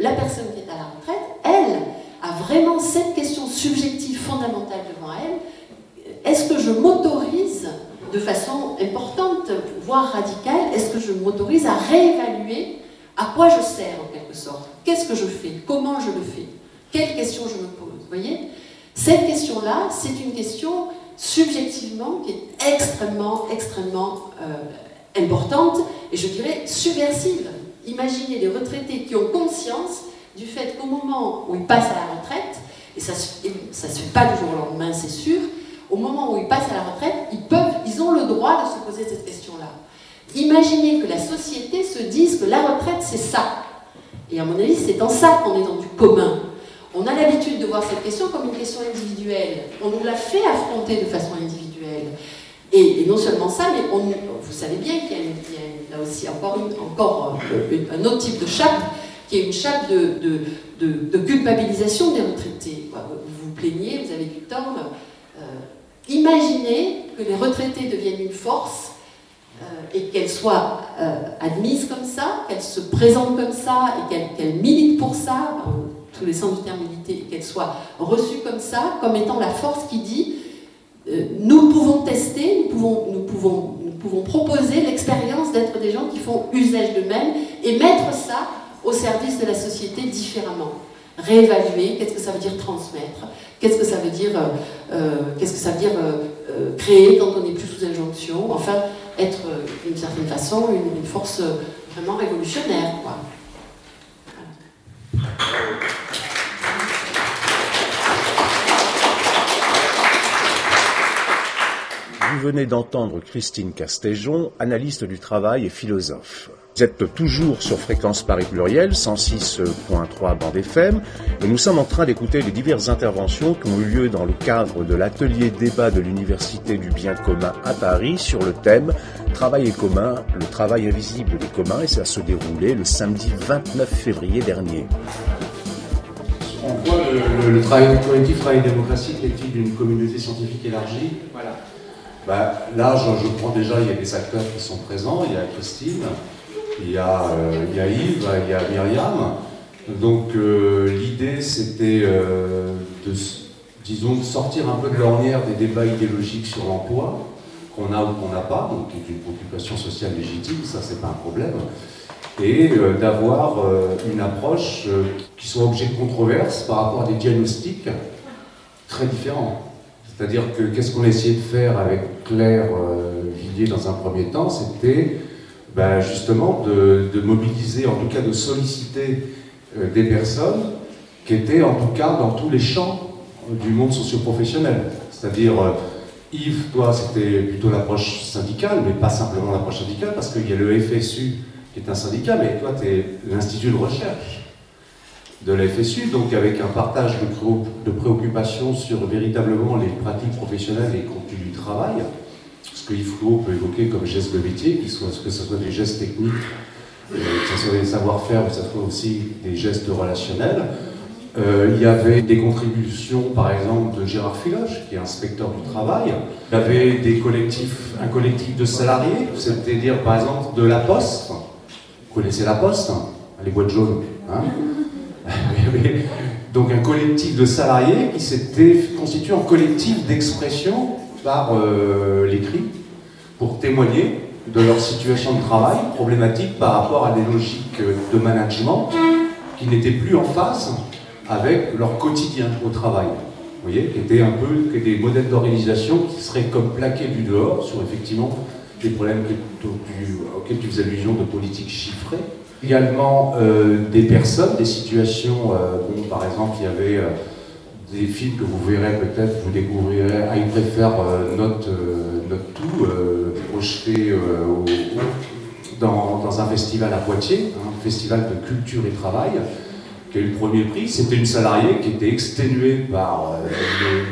la personne qui est à la retraite, elle, a vraiment cette question subjective fondamentale devant elle. Est-ce que je m'autorise de façon importante, voire radicale, est-ce que je m'autorise à réévaluer à quoi je sers en quelque sorte? Qu'est-ce que je fais? Comment je le fais? Quelles questions je me pose? Vous voyez? Cette question-là, c'est une question subjectivement qui est extrêmement, extrêmement euh, importante et je dirais subversive imaginez des retraités qui ont conscience du fait qu'au moment où ils passent à la retraite, et ça ne se fait pas du jour au lendemain, c'est sûr, au moment où ils passent à la retraite, ils, peuvent, ils ont le droit de se poser cette question-là. Imaginez que la société se dise que la retraite, c'est ça. Et à mon avis, c'est dans ça qu'on est dans du commun. On a l'habitude de voir cette question comme une question individuelle. On nous l'a fait affronter de façon individuelle. Et, non seulement ça, mais vous savez bien qu'il y, a, là aussi encore, euh, un autre type de chape, qui est une chape de, culpabilisation des retraités. Vous vous plaignez, vous avez du temps. Euh, imaginez que les retraités deviennent une force euh, et qu'elles soient admises comme ça, qu'elles se présentent comme ça et qu'elles militent pour ça, tous les sens du terme militer, et qu'elles soient reçues comme ça, comme étant la force qui dit nous pouvons tester, nous pouvons, nous pouvons, pouvons proposer l'expérience d'être des gens qui font usage d'eux-mêmes et mettre ça au service de la société différemment. Réévaluer, qu'est-ce que ça veut dire transmettre, qu'est-ce que ça veut dire, euh, euh, qu'est-ce que ça veut dire créer quand on n'est plus sous injonction, enfin être d'une certaine façon une, force vraiment révolutionnaire. Quoi. Vous venez d'entendre Christine Castéjon, analyste du travail et philosophe. Vous êtes toujours sur Fréquence Paris Pluriel, 106.3 bande FM, et nous sommes en train d'écouter les diverses interventions qui ont eu lieu dans le cadre de l'atelier débat de l'Université du bien commun à Paris sur le thème Travail et commun, le travail invisible des communs, et ça se déroulait le samedi 29 février dernier. En quoi le, le, le travail collectif, travail démocratique est-il d'une communauté scientifique élargie? Voilà. Bah, là, je, prends déjà, il y a des acteurs qui sont présents, il y a Christine, il y a, euh, Yves, il y a Myriam. Donc euh, l'idée, c'était euh, de, disons, de sortir un peu de l'ornière des débats idéologiques sur l'emploi, qu'on a ou qu'on n'a pas, donc qui est une préoccupation sociale légitime, ça c'est pas un problème, et d'avoir une approche qui soit objet de controverse par rapport à des diagnostics très différents. C'est-à-dire que qu'est-ce qu'on a essayé de faire avec Claire Villiers dans un premier temps, c'était ben, justement de, de, mobiliser, en tout cas de solliciter euh, des personnes qui étaient en tout cas dans tous les champs du monde socio-professionnel. C'est-à-dire, euh, Yves, toi, c'était plutôt l'approche syndicale, mais pas simplement l'approche syndicale, parce qu'il y a le FSU qui est un syndicat, mais toi, tu es l'Institut de recherche de la FSU, donc avec un partage de, de préoccupations sur véritablement les pratiques professionnelles et les contenus du travail ce que Yves peut évoquer comme gestes de métier, que ce soit des gestes techniques, euh, que ce soit des savoir-faire, que ce soit aussi des gestes relationnels. Euh, il y avait des contributions, par exemple, de Gérard Filoche, qui est inspecteur du travail. Il y avait des collectifs, un collectif de salariés, c'est-à-dire, par exemple, de la Poste. Vous connaissez la Poste, hein, les boîtes jaunes hein Donc un collectif de salariés qui s'était constitué en collectif d'expression par euh, l'écrit pour témoigner de leur situation de travail problématique par rapport à des logiques de management qui n'étaient plus en phase avec leur quotidien au travail. Vous voyez, qui étaient un peu des modèles d'organisation qui seraient comme plaqués du dehors sur effectivement des problèmes auxquels tu faisais allusion de politique chiffrée. Également euh, des personnes, des situations, euh, bon, par exemple, il y avait euh, des films que vous verrez peut-être, vous découvrirez, ah, il préfère euh, notre, euh, notre tout, euh, projeté dans, dans, un festival à Poitiers, un festival de culture et travail, qui a eu le premier prix. C'était une salariée qui était exténuée par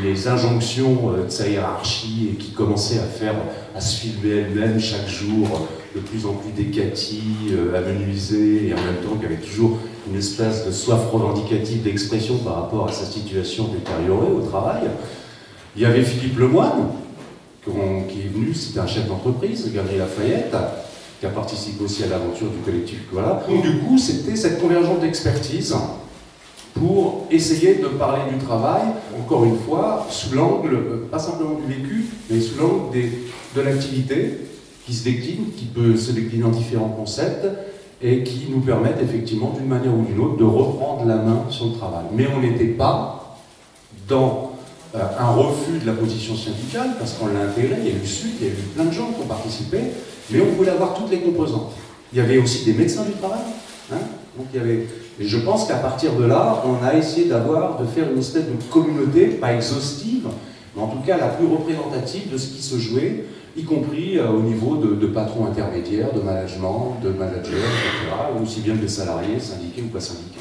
les, les, injonctions de sa hiérarchie et qui commençait à faire, à se filmer elle-même chaque jour, de plus en plus décatie, amenuisée, et en même temps qui avait toujours une espèce de soif revendicative d'expression par rapport à sa situation détériorée au travail. Il y avait Philippe Lemoine, qui est venu, c'était un chef d'entreprise, Gabriel Lafayette, qui a participé aussi à l'aventure du collectif. Voilà. Donc du coup, c'était cette convergence d'expertise pour essayer de parler du travail, encore une fois, sous l'angle, euh, pas simplement du vécu, mais sous l'angle de l'activité qui se décline, qui peut se décliner en différents concepts, et qui nous permettent effectivement, d'une manière ou d'une autre, de reprendre la main sur le travail. Mais on n'était pas dans euh, un refus de la position syndicale, parce qu'on l'a intégré, il y a eu Sud, il y a eu plein de gens qui ont participé, mais on voulait avoir toutes les composantes. Il y avait aussi des médecins du travail, hein donc il y avait... Et je pense qu'à partir de là, on a essayé d'avoir, de faire une espèce de communauté, pas exhaustive, mais en tout cas la plus représentative de ce qui se jouait, y compris euh, au niveau de, de, patrons intermédiaires, de management, de managers, etc., aussi bien que de salariés, syndiqués ou pas syndiqués.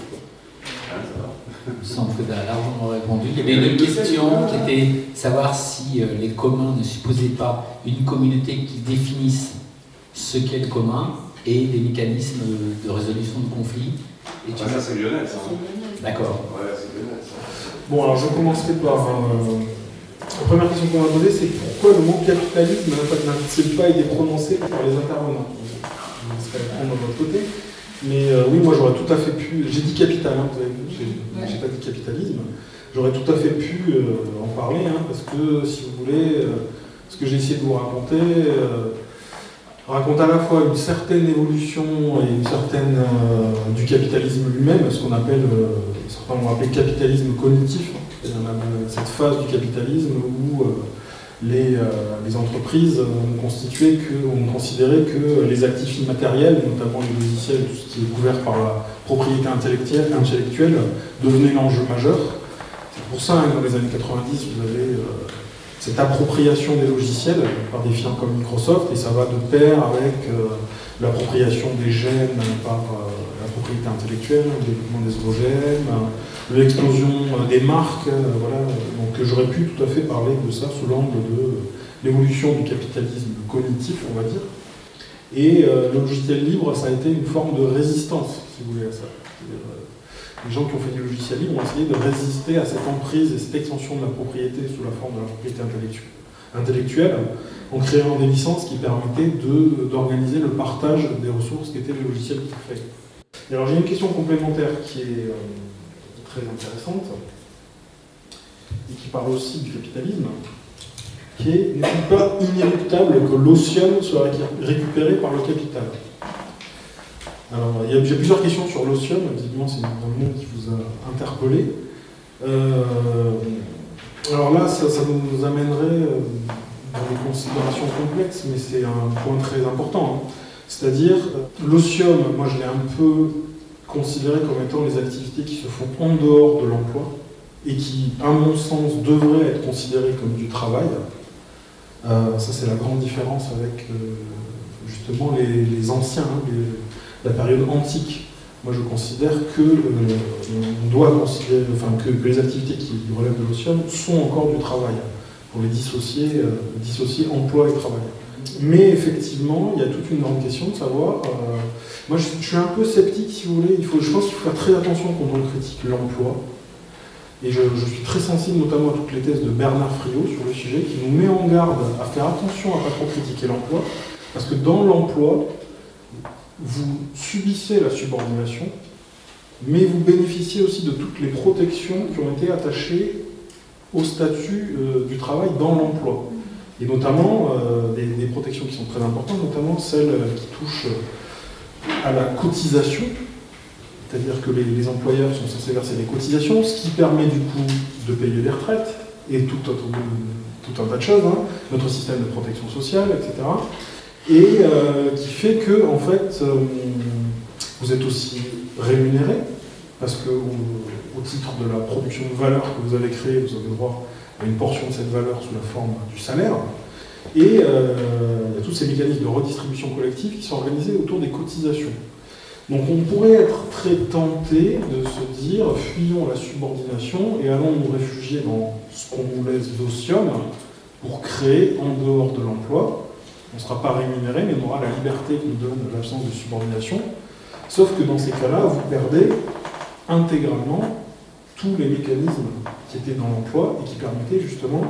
Il me semble que tu as largement répondu. Il y avait une question qui était savoir si euh, les communs ne supposaient pas une communauté qui définisse ce qu'est le commun et des mécanismes de résolution de conflits. Et tu... ah, ça c'est Lionel, ça. Hein. D'accord. Ouais, c'est Lionel, ça. Bon, alors je commencerai par... Euh, la première question qu'on m'a posée, c'est pourquoi le mot capitalisme n'a-t-il pas été prononcé par les intervenants laisserai répondre de votre côté. Mais euh, oui, moi j'aurais tout à fait pu. J'ai dit capital, hein, vous avez vu, j'ai pas dit capitalisme. J'aurais tout à fait pu euh, en parler, hein, parce que si vous voulez, euh, ce que j'ai essayé de vous raconter raconte à la fois une certaine évolution et une certaine du capitalisme lui-même, ce qu'on appelle, certains vont appeler capitalisme cognitif. Hein phase du capitalisme où euh, les, les entreprises ont constitué que, ont considéré que les actifs immatériels, notamment les logiciels, tout ce qui est couvert par la propriété intellectuelle, intellectuelle devenaient l'enjeu majeur. C'est pour ça que dans les années 90, vous avez cette appropriation des logiciels par des firmes comme Microsoft, et ça va de pair avec l'appropriation des gènes par propriété intellectuelle, le développement des OGM, l'explosion euh, des marques. Euh, voilà. Donc j'aurais pu tout à fait parler de ça sous l'angle de l'évolution du capitalisme cognitif, on va dire. Et euh, le logiciel libre, ça a été une forme de résistance, si vous voulez, à ça. Les gens qui ont fait du logiciel libre ont essayé de résister à cette emprise et cette extension de la propriété sous la forme de la propriété intellectuelle, en créant des licences qui permettaient d'organiser le partage des ressources qui étaient les logiciels qui fait. Alors j'ai une question complémentaire qui est très intéressante, et qui parle aussi du capitalisme, qui est n'est-il pas inéluctable que l'otium soit récupéré par le capital? Alors, il y a, plusieurs questions sur l'otium, visiblement c'est le monde qui vous a interpellé. Euh, alors là, ça, nous amènerait euh, dans des considérations complexes, mais c'est un point très important. Hein. C'est-à-dire, l'otium, moi je l'ai un peu considérées comme étant les activités qui se font en dehors de l'emploi et qui, à mon sens, devraient être considérées comme du travail. Euh, ça, c'est la grande différence avec euh, justement les, anciens, hein, la période antique. Moi, je considère que euh, on doit considérer, les activités qui relèvent de l'otium sont encore du travail pour les dissocier, dissocier emploi et travail. Mais effectivement, il y a toute une grande question de savoir. Euh, moi, je, suis un peu sceptique, si vous voulez. Il faut, je pense qu'il faut faire très attention quand on critique l'emploi. Et je, suis très sensible notamment à toutes les thèses de Bernard Friot sur le sujet, qui nous met en garde à faire attention à ne pas trop critiquer l'emploi. Parce que dans l'emploi, vous subissez la subordination, mais vous bénéficiez aussi de toutes les protections qui ont été attachées au statut euh, du travail dans l'emploi et notamment euh, des, protections qui sont très importantes, notamment celles qui touchent à la cotisation, c'est-à-dire que les, employeurs sont censés verser des cotisations, ce qui permet du coup de payer des retraites et tout, un tas de choses, hein, notre système de protection sociale, etc. Et euh, qui fait que, en fait, euh, vous êtes aussi rémunéré, parce que au, titre de la production de valeur que vous avez créée, vous avez droit une portion de cette valeur sous la forme du salaire. Et euh, il y a tous ces mécanismes de redistribution collective qui sont organisés autour des cotisations. Donc on pourrait être très tenté de se dire fuyons la subordination et allons nous réfugier dans ce qu'on nous laisse d'otium pour créer en dehors de l'emploi. On ne sera pas rémunéré, mais on aura la liberté que nous donne l'absence de subordination. Sauf que dans ces cas-là, vous perdez intégralement tous les mécanismes qui étaient dans l'emploi et qui permettaient justement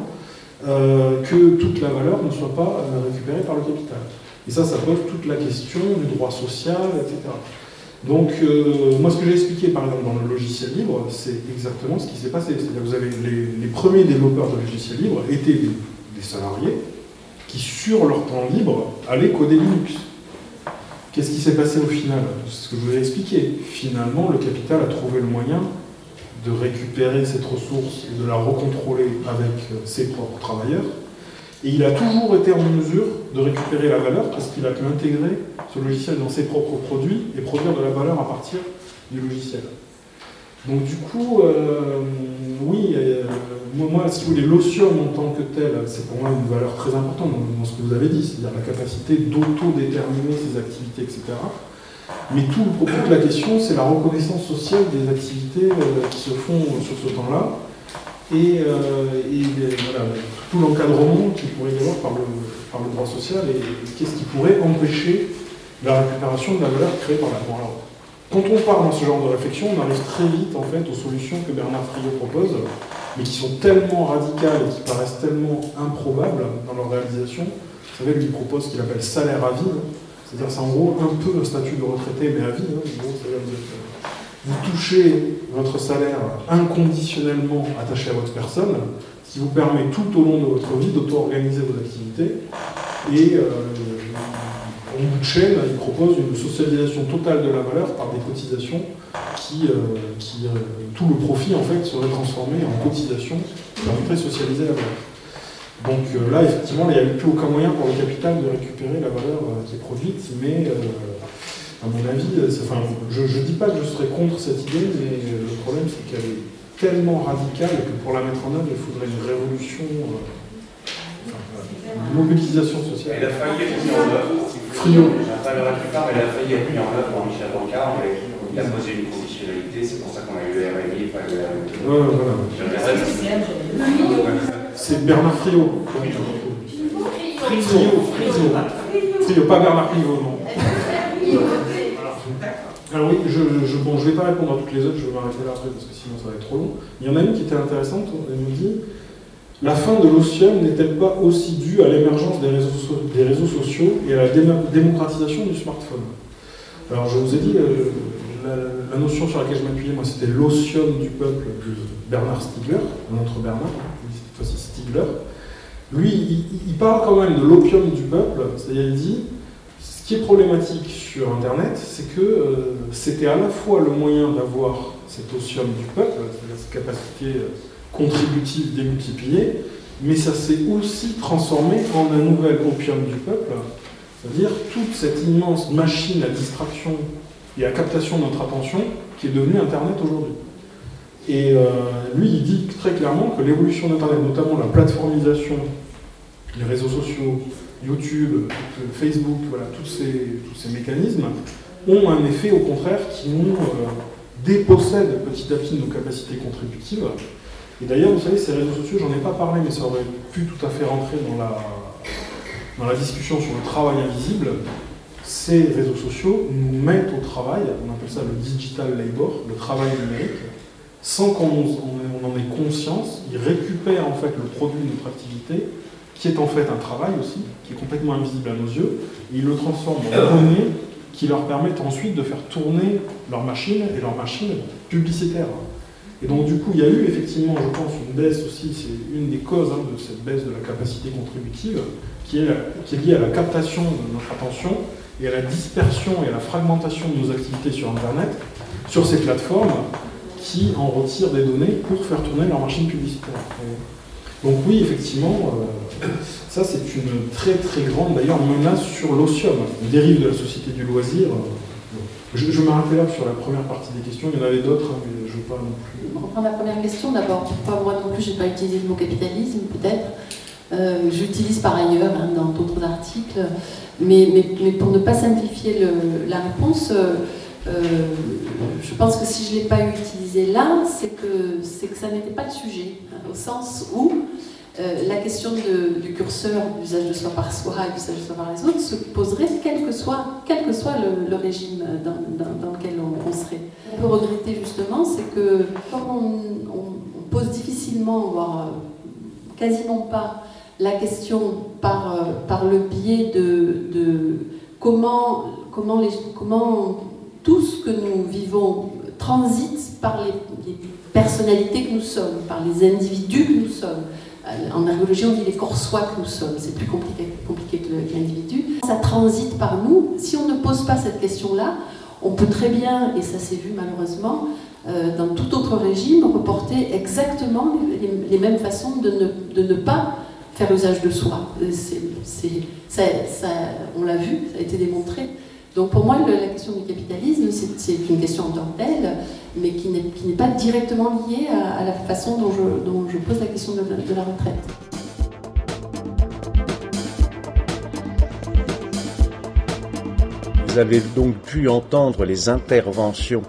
euh, que toute la valeur ne soit pas euh, récupérée par le capital. Et ça, ça pose toute la question du droit social, etc. Donc, euh, moi, ce que j'ai expliqué, par exemple, dans le logiciel libre, c'est exactement ce qui s'est passé. C'est-à-dire que vous avez les, premiers développeurs de logiciel libre étaient des, des, salariés qui, sur leur temps libre, allaient coder Linux. Qu'est-ce qui s'est passé au final? C'est ce que je vous ai expliqué. Finalement, le capital a trouvé le moyen de récupérer cette ressource et de la recontrôler avec euh, ses propres travailleurs. Et il a toujours été en mesure de récupérer la valeur parce qu'il a pu intégrer ce logiciel dans ses propres produits et produire de la valeur à partir du logiciel. Donc du coup, euh, oui, euh, moi, si vous voulez, l'otium en tant que tel, c'est pour moi une valeur très importante dans, ce que vous avez dit, c'est-à-dire la capacité d'auto-déterminer ses activités, etc. Mais tout le propos de la question, c'est la reconnaissance sociale des activités euh, qui se font sur ce temps-là et, euh, voilà, tout l'encadrement qu'il pourrait y avoir par le, par le droit social et qu'est-ce qui pourrait empêcher la récupération de la valeur créée par la loi. Quand on parle dans ce genre de réflexion, on arrive très vite en fait aux solutions que Bernard Friot propose, mais qui sont tellement radicales et qui paraissent tellement improbables dans leur réalisation. Vous savez, lui propose ce qu'il appelle salaire à vie, c'est-à-dire c'est en gros un peu un statut de retraité, mais à vie. Hein, vous, touchez votre salaire inconditionnellement attaché à votre personne, ce qui vous permet tout au long de votre vie d'auto-organiser vos activités. Et euh, en bout de chaîne, il propose une socialisation totale de la valeur par des cotisations qui, euh, qui euh, tout le profit en fait serait transformé en cotisation qui permettrait de socialiser la valeur. Donc euh, là, effectivement, il n'y a plus aucun moyen pour le capital de récupérer la valeur euh, qui est produite, mais à mon avis, enfin, je ne dis pas que je serais contre cette idée, mais le problème c'est qu'elle est tellement radicale que pour la mettre en œuvre, il faudrait une révolution, une mobilisation sociale. Elle a failli être mise en œuvre. Frio. Elle a failli être mise en œuvre par Michel mais il a posé une conditionnalité, c'est pour ça qu'on a eu le RMI et pas le RMI. Ouais, voilà. C'est Bernard Friot. Friot, Friot. Friot, pas Bernard Friot, non. Alors oui, je ne bon, je vais pas répondre à toutes les autres, je vais m'arrêter là après parce que sinon ça va être trop long. Il y en a une qui était intéressante, elle nous dit La fin de l'otium n'est-elle pas aussi due à l'émergence des réseaux, des réseaux sociaux et à la démocratisation du smartphone? Alors je vous ai dit, euh, la, notion sur laquelle je m'appuyais, moi, c'était l'otium du peuple de Bernard Stiegler, un autre Bernard, Lui, il, parle quand même de l'opium du peuple, c'est-à-dire il dit ce qui est problématique sur Internet, c'est que euh, c'était à la fois le moyen d'avoir cet otium du peuple, cette capacité euh, contributive démultipliée, mais ça s'est aussi transformé en un nouvel opium du peuple, c'est-à-dire toute cette immense machine à distraction et à captation de notre attention qui est devenue Internet aujourd'hui. Et euh, lui, il dit très clairement que l'évolution d'Internet, notamment la plateformisation, les réseaux sociaux, YouTube, Facebook, voilà, tous ces, tous ces mécanismes, ont un effet au contraire qui nous euh, dépossède petit à petit nos capacités contributives. Et d'ailleurs, vous savez, ces réseaux sociaux, j'en ai pas parlé, mais ça aurait pu tout à fait rentrer dans la, dans la discussion sur le travail invisible ces réseaux sociaux nous mettent au travail, on appelle ça le digital labor, le travail numérique, sans qu'on en ait conscience, ils récupèrent en fait le produit de notre activité, qui est en fait un travail aussi, qui est complètement invisible à nos yeux, et ils le transforment en données qui leur permettent ensuite de faire tourner leur machine et leur machine publicitaire. Et donc du coup, il y a eu effectivement, je pense, une baisse aussi, c'est une des causes hein, de cette baisse de la capacité contributive, qui est, qui est liée à la captation de notre attention et à la dispersion et à la fragmentation de nos activités sur Internet, sur ces plateformes qui en retirent des données pour faire tourner leur machine publicitaire. Donc oui, effectivement, euh, ça c'est une très très grande d'ailleurs menace sur l'otium, dérive de la société du loisir. Je, je m'arrêtais là sur la première partie des questions, il y en avait d'autres, hein, mais je ne veux pas non plus. On reprend la première question d'abord. Pas moi non plus, je n'ai pas utilisé le mot capitalisme, peut-être? Euh, j'utilise par ailleurs hein, dans d'autres articles mais, mais, pour ne pas simplifier la réponse, euh, euh, je pense que si je ne l'ai pas utilisé là, c'est que, que ça n'était pas le sujet, hein, au sens où euh, la question du curseur, l'usage de soi par soi et l'usage de soi par les autres, se poserait quel que soit, quel que soit le, régime dans, lequel on, serait. On peut regretter justement, c'est que quand on, pose difficilement, voire quasiment pas, la question par, euh, par le biais de, de comment, comment, les, comment tout ce que nous vivons transite par les, personnalités que nous sommes, par les individus que nous sommes. Euh, en ergologie, on dit les corps soi que nous sommes. C'est plus compliqué, compliqué que l'individu. Ça transite par nous. Si on ne pose pas cette question-là, on peut très bien, et ça s'est vu malheureusement, euh, dans tout autre régime, reporter exactement les, mêmes façons de ne, de ne pas faire usage de soi. on l'a vu, ça a été démontré. Donc pour moi, la question du capitalisme, c'est une question en tant que mais qui n'est pas directement liée à, la façon dont je, pose la question de la retraite. Vous avez donc pu entendre les interventions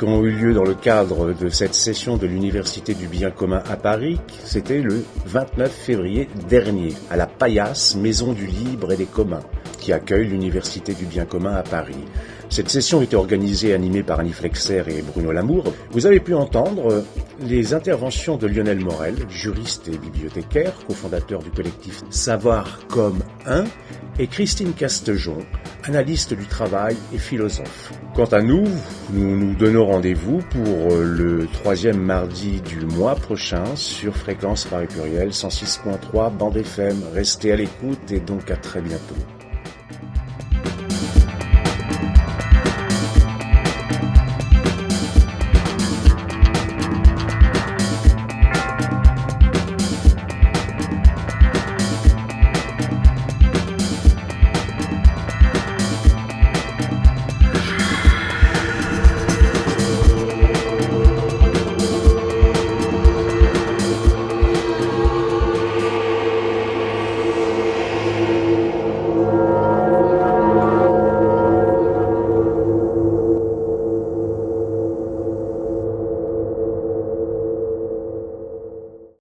qui ont eu lieu dans le cadre de cette session de l'Université du bien commun à Paris. C'était le 29 février dernier, à la Paillasse, Maison du Libre et des Communs, qui accueille l'Université du bien commun à Paris. Cette session était organisée et animée par Annie Flexer et Bruno Lamour. Vous avez pu entendre les interventions de Lionel Morel, juriste et bibliothécaire, cofondateur du collectif Savoir comme un, et Christine Castejon, analyste du travail et philosophe. Quant à nous, nous nous donnons rendez-vous pour le troisième mardi du mois prochain sur Fréquence Paris Pluriel 106.3 Bande FM. Restez à l'écoute et donc à très bientôt.